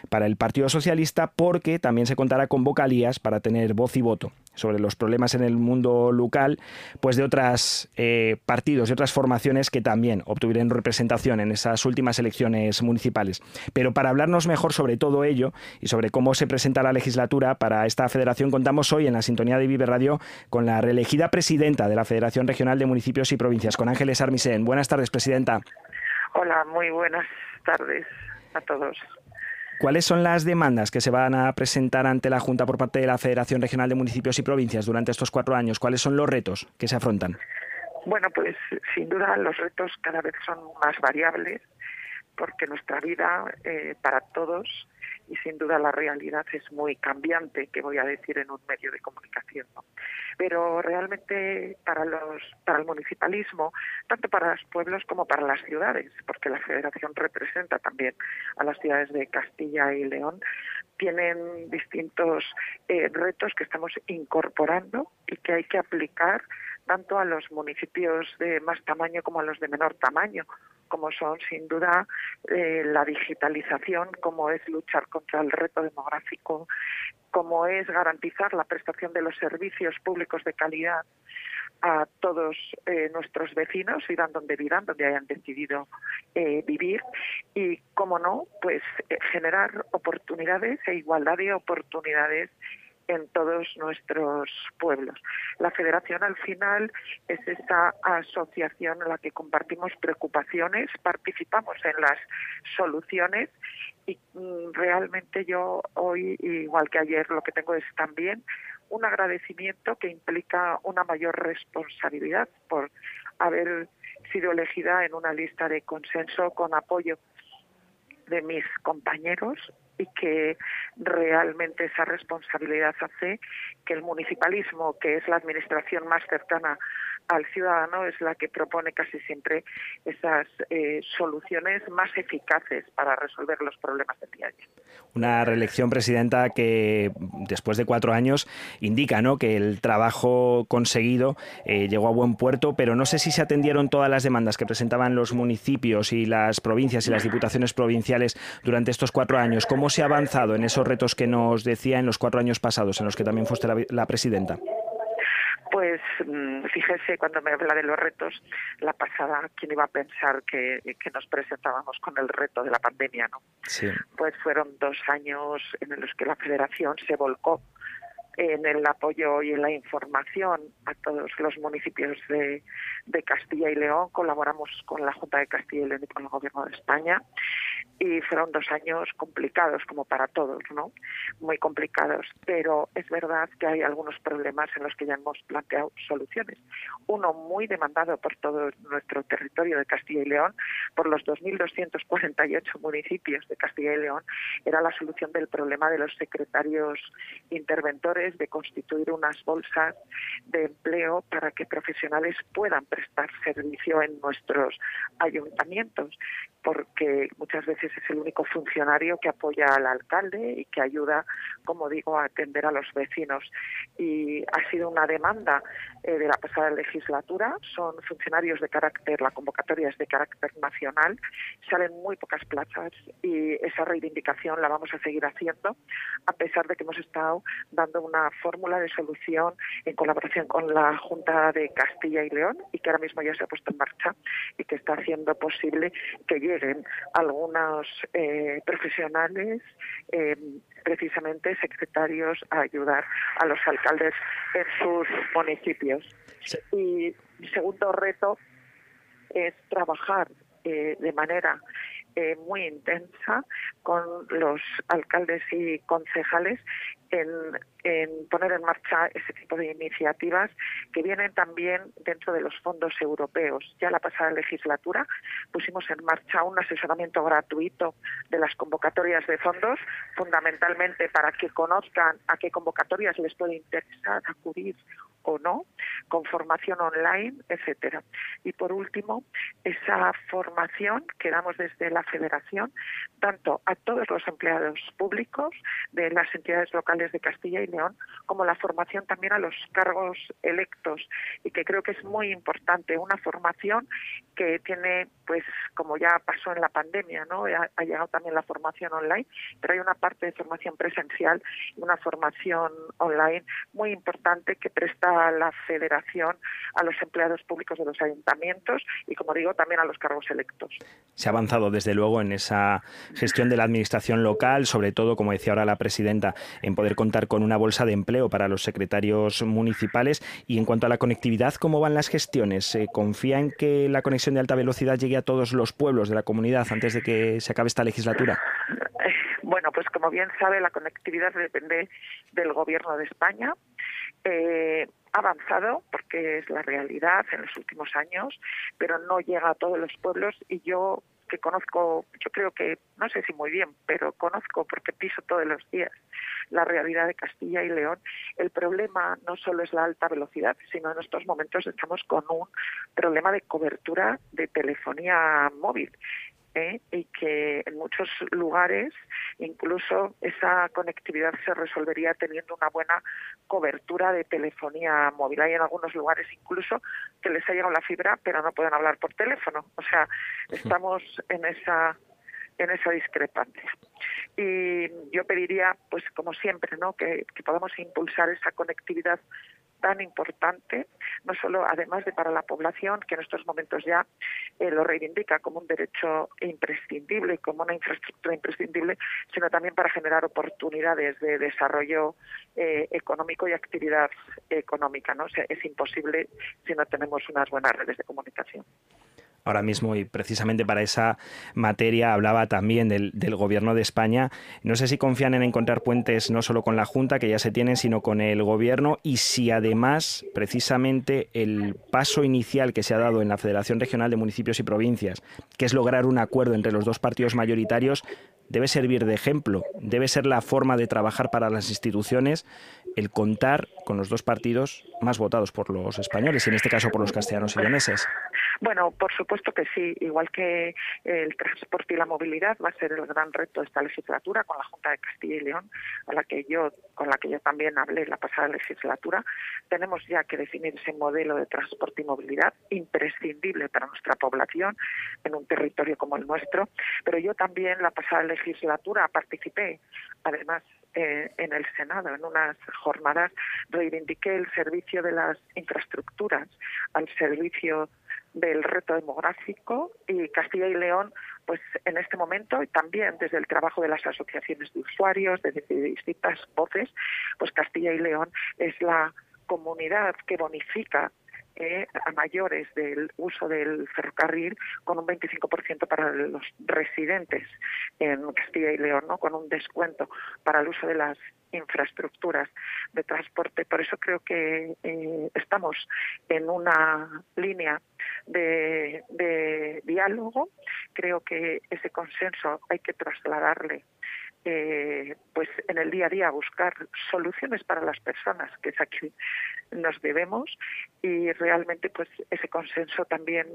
para el Partido Socialista, porque también se contará con vocalías para tener voz y voto sobre los problemas en el mundo local, pues de otros eh, partidos, de otras formaciones que también también obtuvieron representación en esas últimas elecciones municipales. Pero para hablarnos mejor sobre todo ello y sobre cómo se presenta la legislatura para esta federación, contamos hoy en la sintonía de Vive Radio con la reelegida presidenta de la Federación Regional de Municipios y Provincias, con Ángeles Armisen. Buenas tardes, presidenta. Hola, muy buenas tardes a todos. ¿Cuáles son las demandas que se van a presentar ante la Junta por parte de la Federación Regional de Municipios y Provincias durante estos cuatro años? ¿Cuáles son los retos que se afrontan? Bueno, pues sin duda los retos cada vez son más variables porque nuestra vida eh, para todos y sin duda la realidad es muy cambiante, que voy a decir en un medio de comunicación. Pero realmente para los para el municipalismo, tanto para los pueblos como para las ciudades, porque la Federación representa también a las ciudades de Castilla y León, tienen distintos eh, retos que estamos incorporando y que hay que aplicar tanto a los municipios de más tamaño como a los de menor tamaño como son sin duda eh, la digitalización, como es luchar contra el reto demográfico, como es garantizar la prestación de los servicios públicos de calidad a todos eh, nuestros vecinos, irán donde vivan, donde hayan decidido eh, vivir y, como no, pues generar oportunidades e igualdad de oportunidades en todos nuestros pueblos. La federación al final es esta asociación en la que compartimos preocupaciones, participamos en las soluciones y mm, realmente yo hoy, igual que ayer, lo que tengo es también un agradecimiento que implica una mayor responsabilidad por haber sido elegida en una lista de consenso con apoyo de mis compañeros y que realmente esa responsabilidad hace que el municipalismo, que es la administración más cercana al ciudadano, es la que propone casi siempre esas eh, soluciones más eficaces para resolver los problemas del día a día. Una reelección, presidenta, que después de cuatro años indica ¿no? que el trabajo conseguido eh, llegó a buen puerto, pero no sé si se atendieron todas las demandas que presentaban los municipios y las provincias y las diputaciones provinciales durante estos cuatro años. ¿Cómo se ha avanzado en esos retos que nos decía en los cuatro años pasados, en los que también fuiste la, presidenta? Pues mm, fíjese, cuando me habla de los retos, la pasada, ¿quién iba a pensar que, que, nos presentábamos con el reto de la pandemia? no? Sí. Pues fueron dos años en los que la federación se volcó en el apoyo y en la información a todos los municipios de, Castilla y León. Colaboramos con la Junta de Castilla y León y con el Gobierno de España y fueron dos años complicados como para todos, ¿no? Muy complicados, pero es verdad que hay algunos problemas en los que ya hemos planteado soluciones. Uno muy demandado por todo nuestro territorio de Castilla y León, por los 2.248 municipios de Castilla y León, era la solución del problema de los secretarios interventores de constituir unas bolsas de empleo para que profesionales puedan prestar servicio en nuestros ayuntamientos, porque muchas veces es el único funcionario que apoya al alcalde y que ayuda, como digo, a atender a los vecinos. Y ha sido una demanda eh, de la pasada legislatura. Son funcionarios de carácter, la convocatoria es de carácter nacional, salen muy pocas plazas y esa reivindicación la vamos a seguir haciendo, a pesar de que hemos estado dando una fórmula de solución en colaboración con la Junta de Castilla y León y que ahora mismo ya se ha puesto en marcha y que está haciendo posible que lleguen algunas eh, profesionales, eh, precisamente secretarios, a ayudar a los alcaldes en sus municipios. Y mi segundo reto es trabajar eh, de manera eh, muy intensa con los alcaldes y concejales en, poner en marcha ese tipo de iniciativas que vienen también dentro de los fondos europeos. Ya la pasada legislatura pusimos en marcha un asesoramiento gratuito de las convocatorias de fondos, fundamentalmente para que conozcan a qué convocatorias les puede interesar acudir o no, con formación online, etcétera. Y por último, esa formación que damos desde la Federación, tanto a todos los empleados públicos de las entidades locales de Castilla y León, como la formación también a los cargos electos, y que creo que es muy importante, una formación que tiene, pues, como ya pasó en la pandemia, ¿no? Ha, ha llegado también la formación online, pero hay una parte de formación presencial y una formación online muy importante que presta a la federación, a los empleados públicos de los ayuntamientos y, como digo, también a los cargos electos. Se ha avanzado desde luego en esa gestión de la administración local, sobre todo, como decía ahora la presidenta, en poder contar con una bolsa de empleo para los secretarios municipales. Y en cuanto a la conectividad, ¿cómo van las gestiones? ¿Se confía en que la conexión de alta velocidad llegue a todos los pueblos de la comunidad antes de que se acabe esta legislatura? Bueno, pues como bien sabe, la conectividad depende del Gobierno de España. Eh, avanzado, porque es la realidad en los últimos años, pero no llega a todos los pueblos y yo que conozco, yo creo que, no sé si muy bien, pero conozco porque piso todos los días la realidad de Castilla y León. El problema no solo es la alta velocidad, sino en estos momentos estamos con un problema de cobertura de telefonía móvil. ¿Eh? y que en muchos lugares incluso esa conectividad se resolvería teniendo una buena cobertura de telefonía móvil. Hay en algunos lugares incluso que les ha llegado la fibra pero no pueden hablar por teléfono. O sea, estamos en esa en esa discrepancia. Y yo pediría, pues como siempre, ¿no? que, que podamos impulsar esa conectividad tan importante, no solo además de para la población, que en estos momentos ya eh, lo reivindica como un derecho imprescindible, como una infraestructura imprescindible, sino también para generar oportunidades de desarrollo eh, económico y actividad económica. ¿no? es imposible si no tenemos unas buenas redes de comunicación ahora mismo y precisamente para esa materia hablaba también del, gobierno de España. No sé si confían en encontrar puentes no solo con la Junta, que ya se tienen, sino con el gobierno y si además precisamente el paso inicial que se ha dado en la Federación Regional de Municipios y Provincias, que es lograr un acuerdo entre los dos partidos mayoritarios, debe servir de ejemplo, debe ser la forma de trabajar para las instituciones el contar con los dos partidos más votados por los españoles, y en este caso por los castellanos y leoneses. Bueno, por supuesto que sí, igual que el transporte y la movilidad va a ser el gran reto de esta legislatura con la Junta de Castilla y León, a la que yo, con la que yo también hablé la pasada legislatura, tenemos ya que definir ese modelo de transporte y movilidad imprescindible para nuestra población en un territorio como el nuestro, pero yo también la pasada legislatura participé, además eh, en el Senado, en unas jornadas, reivindiqué el servicio de las infraestructuras al servicio del reto demográfico y Castilla y León, pues en este momento y también desde el trabajo de las asociaciones de usuarios, desde distintas voces, pues Castilla y León es la comunidad que bonifica eh, a mayores del uso del ferrocarril con un 25% para los residentes en Castilla y León, ¿no? con un descuento para el uso de las infraestructuras de transporte. Por eso creo que eh, estamos en una línea de, de diálogo. Creo que ese consenso hay que trasladarle eh, pues en el día a día buscar soluciones para las personas que es aquí nos debemos y realmente pues ese consenso también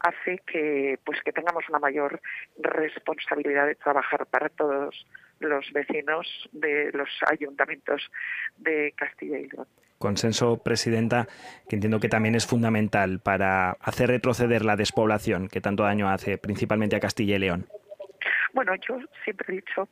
hace que pues que tengamos una mayor responsabilidad de trabajar para todos los vecinos de los ayuntamientos de Castilla y León consenso, Presidenta, que entiendo que también es fundamental para hacer retroceder la despoblación que tanto daño hace principalmente a Castilla y León. Bueno, yo siempre he dicho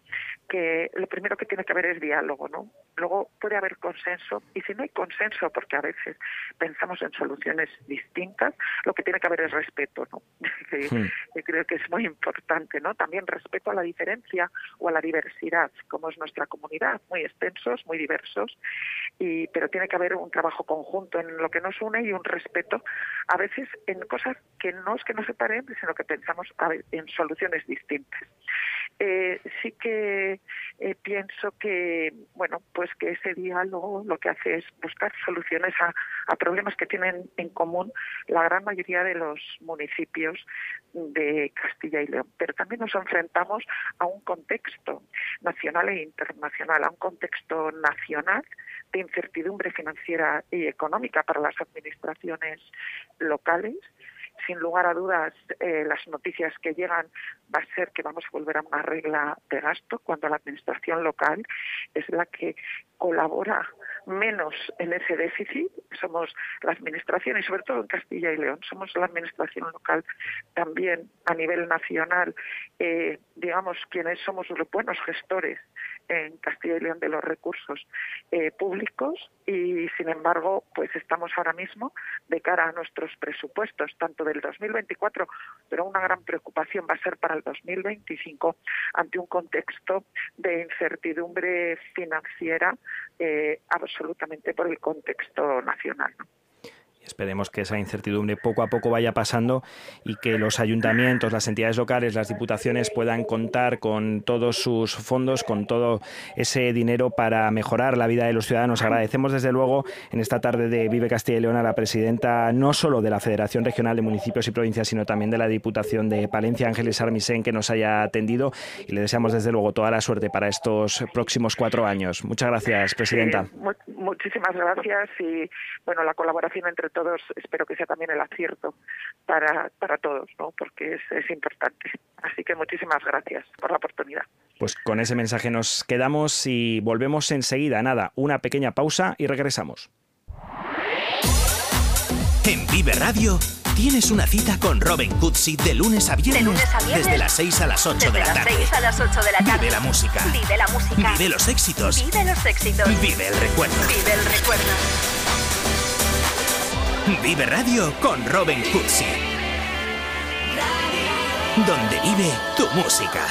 que lo primero que tiene que haber es diálogo, ¿no? Luego puede haber consenso y si no hay consenso, porque a veces pensamos en soluciones distintas, lo que tiene que haber es respeto, ¿no? Hmm. Yo creo que es muy importante, ¿no? También respeto a la diferencia o a la diversidad, como es nuestra comunidad, muy extensos, muy diversos, y pero tiene que haber un trabajo conjunto en lo que nos une y un respeto a veces en cosas que no es que nos separen, sino que pensamos en soluciones distintas. Eh, sí que eh, pienso que bueno pues que ese diálogo lo que hace es buscar soluciones a, a, problemas que tienen en común la gran mayoría de los municipios de Castilla y León. Pero también nos enfrentamos a un contexto nacional e internacional a un contexto nacional de incertidumbre financiera y económica para las administraciones locales sin lugar a dudas, eh, las noticias que llegan va a ser que vamos a volver a una regla de gasto cuando la administración local es la que colabora menos en ese déficit. Somos la administración y sobre todo en Castilla y León, somos la administración local también a nivel nacional, eh, digamos, quienes somos los buenos gestores en Castilla y León de los recursos eh, públicos y sin embargo pues estamos ahora mismo de cara a nuestros presupuestos tanto del 2024 pero una gran preocupación va a ser para el 2025 ante un contexto de incertidumbre financiera eh, absolutamente por el contexto nacional. Esperemos que esa incertidumbre poco a poco vaya pasando y que los ayuntamientos, las entidades locales, las diputaciones puedan contar con todos sus fondos, con todo ese dinero para mejorar la vida de los ciudadanos. Agradecemos desde luego en esta tarde de Vive Castilla y León a la presidenta no solo de la Federación Regional de Municipios y Provincias, sino también de la Diputación de Palencia, Ángeles Armisen, que nos haya atendido y le deseamos desde luego toda la suerte para estos próximos cuatro años. Muchas gracias, presidenta. muchísimas gracias y bueno, la colaboración entre todos todos, espero que sea también el acierto para, para todos, ¿no? porque es, es importante. Así que muchísimas gracias por la oportunidad. Pues con ese mensaje nos quedamos y volvemos enseguida. Nada, una pequeña pausa y regresamos. En Vive Radio tienes una cita con Robin Cutsi de lunes a viernes. Desde las 6 a las 8 de la tarde. a las 8 de la tarde. Vive la música. Vive la música. Vive los éxitos. Vive los éxitos. Vive el recuerdo. Vive el recuerdo. Vive Radio con Robin Cutsi. Donde vive tu música.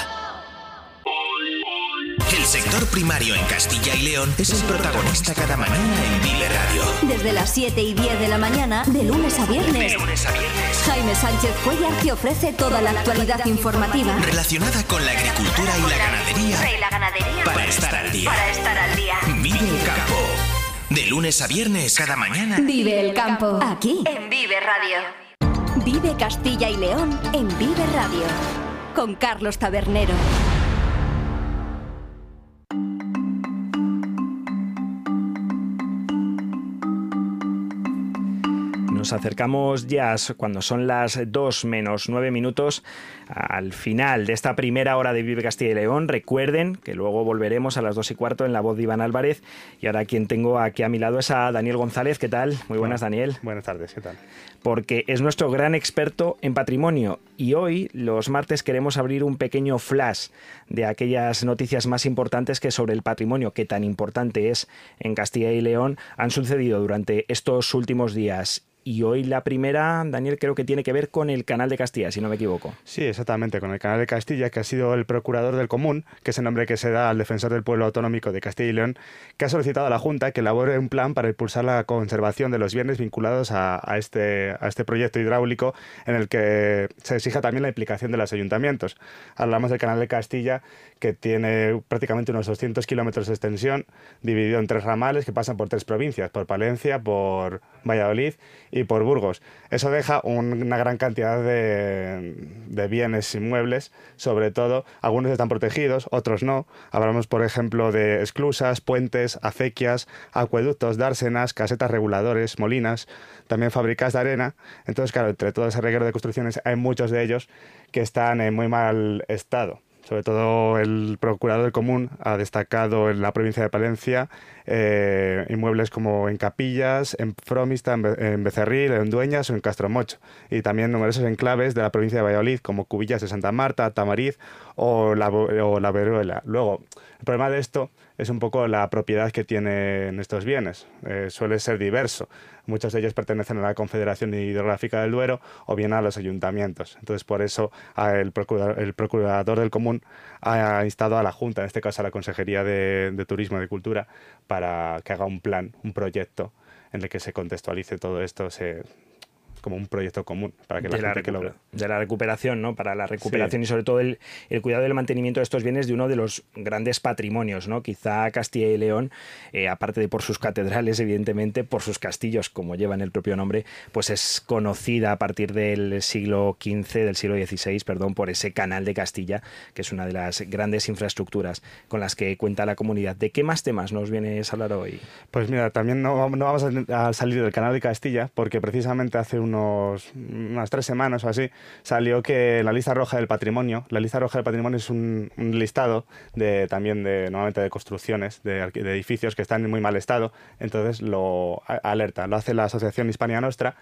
El sector primario en Castilla y León es el protagonista cada mañana en Vive Radio. Desde las 7 y 10 de la mañana, de lunes a viernes. De lunes a viernes. Jaime Sánchez Cuellar te ofrece toda la actualidad informativa. Relacionada con la agricultura y la ganadería. Y la ganadería. Para estar al día. Para estar al día. Vive el campo. De lunes a viernes, cada mañana. Vive el campo. Aquí. En Vive Radio. Vive Castilla y León en Vive Radio. Con Carlos Tabernero. Nos acercamos ya cuando son las 2 menos 9 minutos al final de esta primera hora de Vive Castilla y León. Recuerden que luego volveremos a las 2 y cuarto en la voz de Iván Álvarez. Y ahora quien tengo aquí a mi lado es a Daniel González. ¿Qué tal? Muy buenas, Daniel. Buenas tardes, ¿qué tal? Porque es nuestro gran experto en patrimonio. Y hoy, los martes, queremos abrir un pequeño flash de aquellas noticias más importantes que sobre el patrimonio, que tan importante es en Castilla y León, han sucedido durante estos últimos días. Y hoy la primera, Daniel, creo que tiene que ver con el Canal de Castilla, si no me equivoco. Sí, exactamente, con el Canal de Castilla, que ha sido el procurador del común, que es el nombre que se da al defensor del pueblo autonómico de Castilla y León, que ha solicitado a la Junta que elabore un plan para impulsar la conservación de los bienes vinculados a, este, a este proyecto hidráulico en el que se exija también la implicación de los ayuntamientos. Hablamos del Canal de Castilla, que tiene prácticamente unos 200 kilómetros de extensión, dividido en tres ramales que pasan por tres provincias, por Palencia, por Valladolid y por Burgos. Eso deja una gran cantidad de, de, bienes inmuebles, sobre todo, algunos están protegidos, otros no. Hablamos, por ejemplo, de esclusas, puentes, acequias, acueductos, dársenas, casetas reguladores, molinas, también fábricas de arena. Entonces, claro, entre todo ese reguero de construcciones hay muchos de ellos que están en muy mal estado. Sobre todo el procurador común ha destacado en la provincia de Palencia eh, inmuebles como en Capillas, en Fromista, en, Becerril, en Dueñas o en Castromocho. Y también numerosos enclaves de la provincia de Valladolid, como Cubillas de Santa Marta, Tamariz o la, o la Veruela. Luego, el problema de esto es un poco la propiedad que tienen estos bienes. Eh, suele ser diverso. Muchos de ellos pertenecen a la Confederación Hidrográfica del Duero o bien a los ayuntamientos. Entonces, por eso el, el procurador del común ha instado a la Junta, en este caso a la Consejería de, Turismo y de Cultura, para que haga un plan, un proyecto en el que se contextualice todo esto, se, como un proyecto común para que la, gente que lo vea. De la recuperación, ¿no? Para la recuperación y sobre todo el, el, cuidado y el mantenimiento de estos bienes de uno de los grandes patrimonios, ¿no? Quizá Castilla y León, eh, aparte de por sus catedrales, evidentemente, por sus castillos, como llevan el propio nombre, pues es conocida a partir del siglo XV, del siglo XVI, perdón, por ese canal de Castilla, que es una de las grandes infraestructuras con las que cuenta la comunidad. ¿De qué más temas nos vienes a hablar hoy? Pues mira, también no, no vamos a salir del canal de Castilla, porque precisamente hace un unos, unas tres semanas o así, salió que la lista roja del patrimonio, la lista roja del patrimonio es un, listado de también de normalmente de construcciones, de, edificios que están en muy mal estado, entonces lo alerta, lo hace la Asociación Hispania Nostra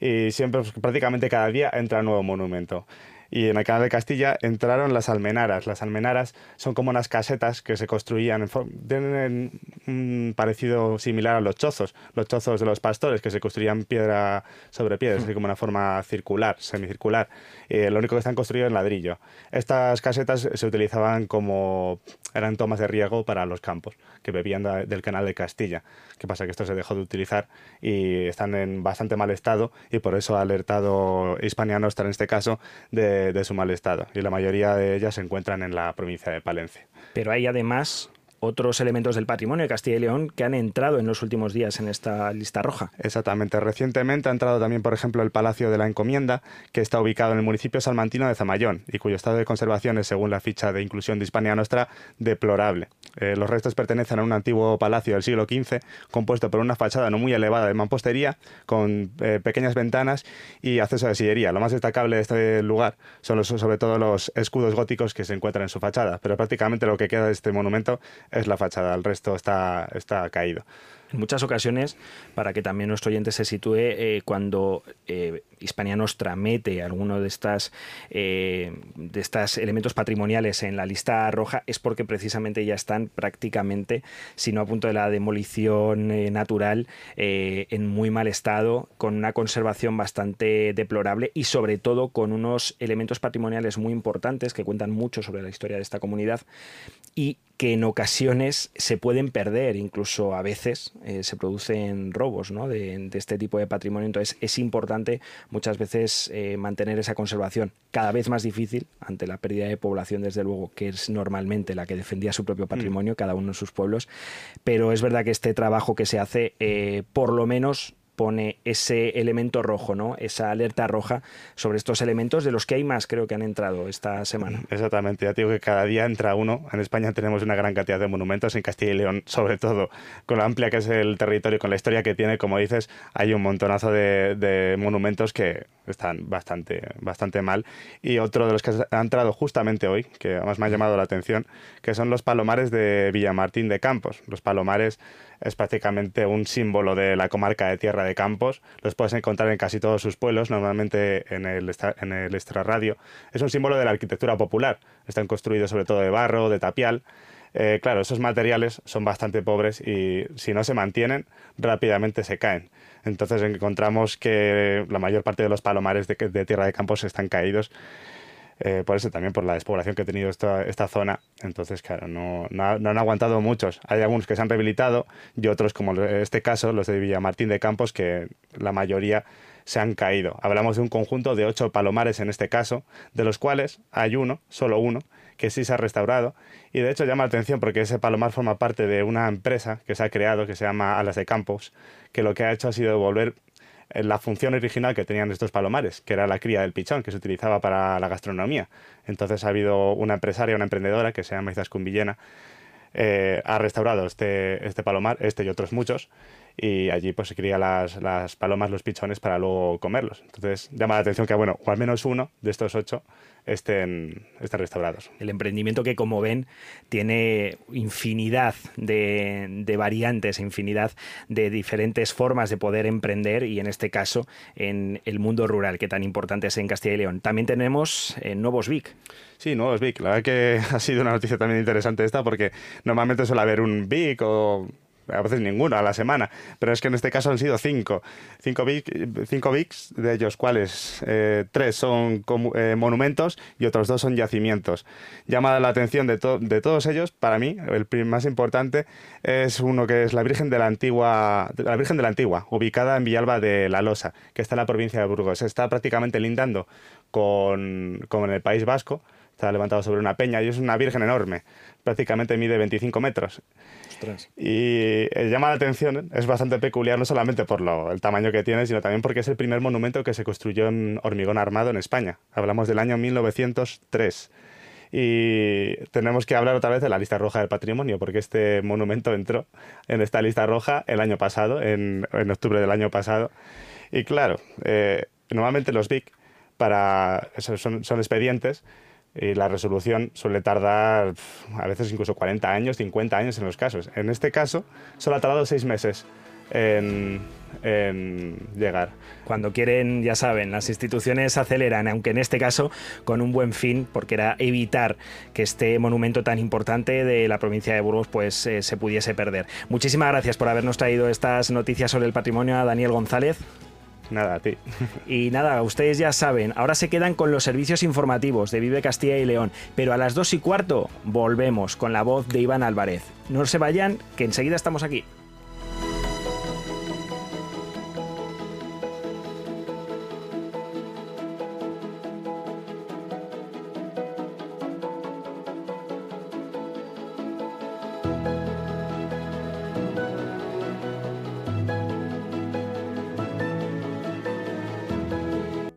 y siempre, pues, prácticamente cada día entra un nuevo monumento y en el canal de Castilla entraron las almenaras. Las almenaras son como unas casetas que se construían, en tienen un parecido similar a los chozos, los chozos de los pastores que se construían piedra sobre piedra, así como una forma circular, semicircular. Eh, lo único que están construidos en ladrillo. Estas casetas se utilizaban como eran tomas de riego para los campos que bebían del canal de Castilla. ¿Qué pasa? Que esto se dejó de utilizar y están en bastante mal estado y por eso ha alertado Hispania Nostra en este caso de, de su mal estado. Y la mayoría de ellas se encuentran en la provincia de Palencia. Pero hay además otros elementos del patrimonio de Castilla y León que han entrado en los últimos días en esta lista roja. Exactamente. Recientemente ha entrado también, por ejemplo, el Palacio de la Encomienda, que está ubicado en el municipio salmantino de Zamayón y cuyo estado de conservación es, según la ficha de inclusión de Hispania Nostra, deplorable. Eh, los restos pertenecen a un antiguo palacio del siglo XV, compuesto por una fachada no muy elevada de mampostería, con eh, pequeñas ventanas y acceso de sillería. Lo más destacable de este lugar son sobre todo los escudos góticos que se encuentran en su fachada, pero prácticamente lo que queda de este monumento es la fachada, el resto está, está caído en muchas ocasiones, para que también nuestro oyente se sitúe, eh, cuando eh, Hispania Nostra mete alguno de estas eh, de estos elementos patrimoniales en la lista roja, es porque precisamente ya están prácticamente, si no a punto de la demolición natural, en muy mal estado, con una conservación bastante deplorable y sobre todo con unos elementos patrimoniales muy importantes que cuentan mucho sobre la historia de esta comunidad y que en ocasiones se pueden perder, incluso a veces eh, se producen robos ¿no? de, este tipo de patrimonio. Entonces es importante muchas veces eh, mantener esa conservación, cada vez más difícil ante la pérdida de población, desde luego, que es normalmente la que defendía su propio patrimonio, mm. cada uno en sus pueblos. Pero es verdad que este trabajo que se hace, eh, por lo menos pone ese elemento rojo, ¿no? Esa alerta roja sobre estos elementos de los que hay más, creo que han entrado esta semana. Exactamente, ya digo que cada día entra uno. En España tenemos una gran cantidad de monumentos, en Castilla y León sobre todo, con la amplia que es el territorio, con la historia que tiene, como dices, hay un montonazo de, monumentos que están bastante, bastante mal. Y otro de los que ha entrado justamente hoy, que además me ha llamado la atención, que son los palomares de Villamartín de Campos. Los palomares es prácticamente un símbolo de la comarca de Tierra de Campos. Los puedes encontrar en casi todos sus pueblos, normalmente en el, en el extrarradio. Es un símbolo de la arquitectura popular. Están construidos sobre todo de barro, de tapial. Eh, claro, esos materiales son bastante pobres y si no se mantienen, rápidamente se caen. Entonces encontramos que la mayor parte de los palomares de, de Tierra de Campos están caídos eh, por eso también por la despoblación que ha tenido esta, esta zona. Entonces, claro, no, no, han aguantado muchos. Hay algunos que se han rehabilitado y otros, como este caso, los de Villamartín de Campos, que la mayoría se han caído. Hablamos de un conjunto de ocho palomares en este caso, de los cuales hay uno, solo uno, que sí se ha restaurado. Y de hecho llama la atención porque ese palomar forma parte de una empresa que se ha creado, que se llama Alas de Campos, que lo que ha hecho ha sido devolver la función original que tenían estos palomares, que era la cría del pichón, que se utilizaba para la gastronomía. Entonces ha habido una empresaria, una emprendedora, que se llama Izaskun Villena, eh, ha restaurado este, este palomar, este y otros muchos, y allí pues se cría las, las palomas, los pichones para luego comerlos. Entonces llama la atención que, bueno, o al menos uno de estos ocho estén, estén restaurados. El emprendimiento que, como ven, tiene infinidad de, de, variantes, infinidad de diferentes formas de poder emprender y, en este caso, en el mundo rural, que tan importante es en Castilla y León. También tenemos eh, Nuevos Vic. Sí, Nuevos Vic. La verdad que ha sido una noticia también interesante esta porque normalmente suele haber un Vic o a veces ninguno a la semana, pero es que en este caso han sido cinco. Cinco, cinco VICs, de ellos cuales eh, tres son eh, monumentos y otros dos son yacimientos. Llama la atención de, de todos ellos, para mí, el más importante es uno que es la Virgen de la Antigua, la Virgen de la Antigua, ubicada en Villalba de la Losa, que está en la provincia de Burgos. Está prácticamente lindando con, con el País Vasco, está levantado sobre una peña y es una virgen enorme, prácticamente mide 25 metros. Y eh, llama la atención, es bastante peculiar no solamente por lo, el tamaño que tiene, sino también porque es el primer monumento que se construyó en hormigón armado en España. Hablamos del año 1903. Y tenemos que hablar otra vez de la lista roja del patrimonio, porque este monumento entró en esta lista roja el año pasado, en, en octubre del año pasado. Y claro, eh, normalmente los BIC para, son, son expedientes y la resolución suele tardar a veces incluso 40 años, 50 años en los casos. En este caso, solo ha tardado seis meses en, llegar. Cuando quieren, ya saben, las instituciones aceleran, aunque en este caso con un buen fin, porque era evitar que este monumento tan importante de la provincia de Burgos pues eh, se pudiese perder. Muchísimas gracias por habernos traído estas noticias sobre el patrimonio a Daniel González. Nada, a ti. Y nada, ustedes ya saben, ahora se quedan con los servicios informativos de Vive Castilla y León, pero a las dos y cuarto volvemos con la voz de Iván Álvarez. No se vayan, que enseguida estamos aquí.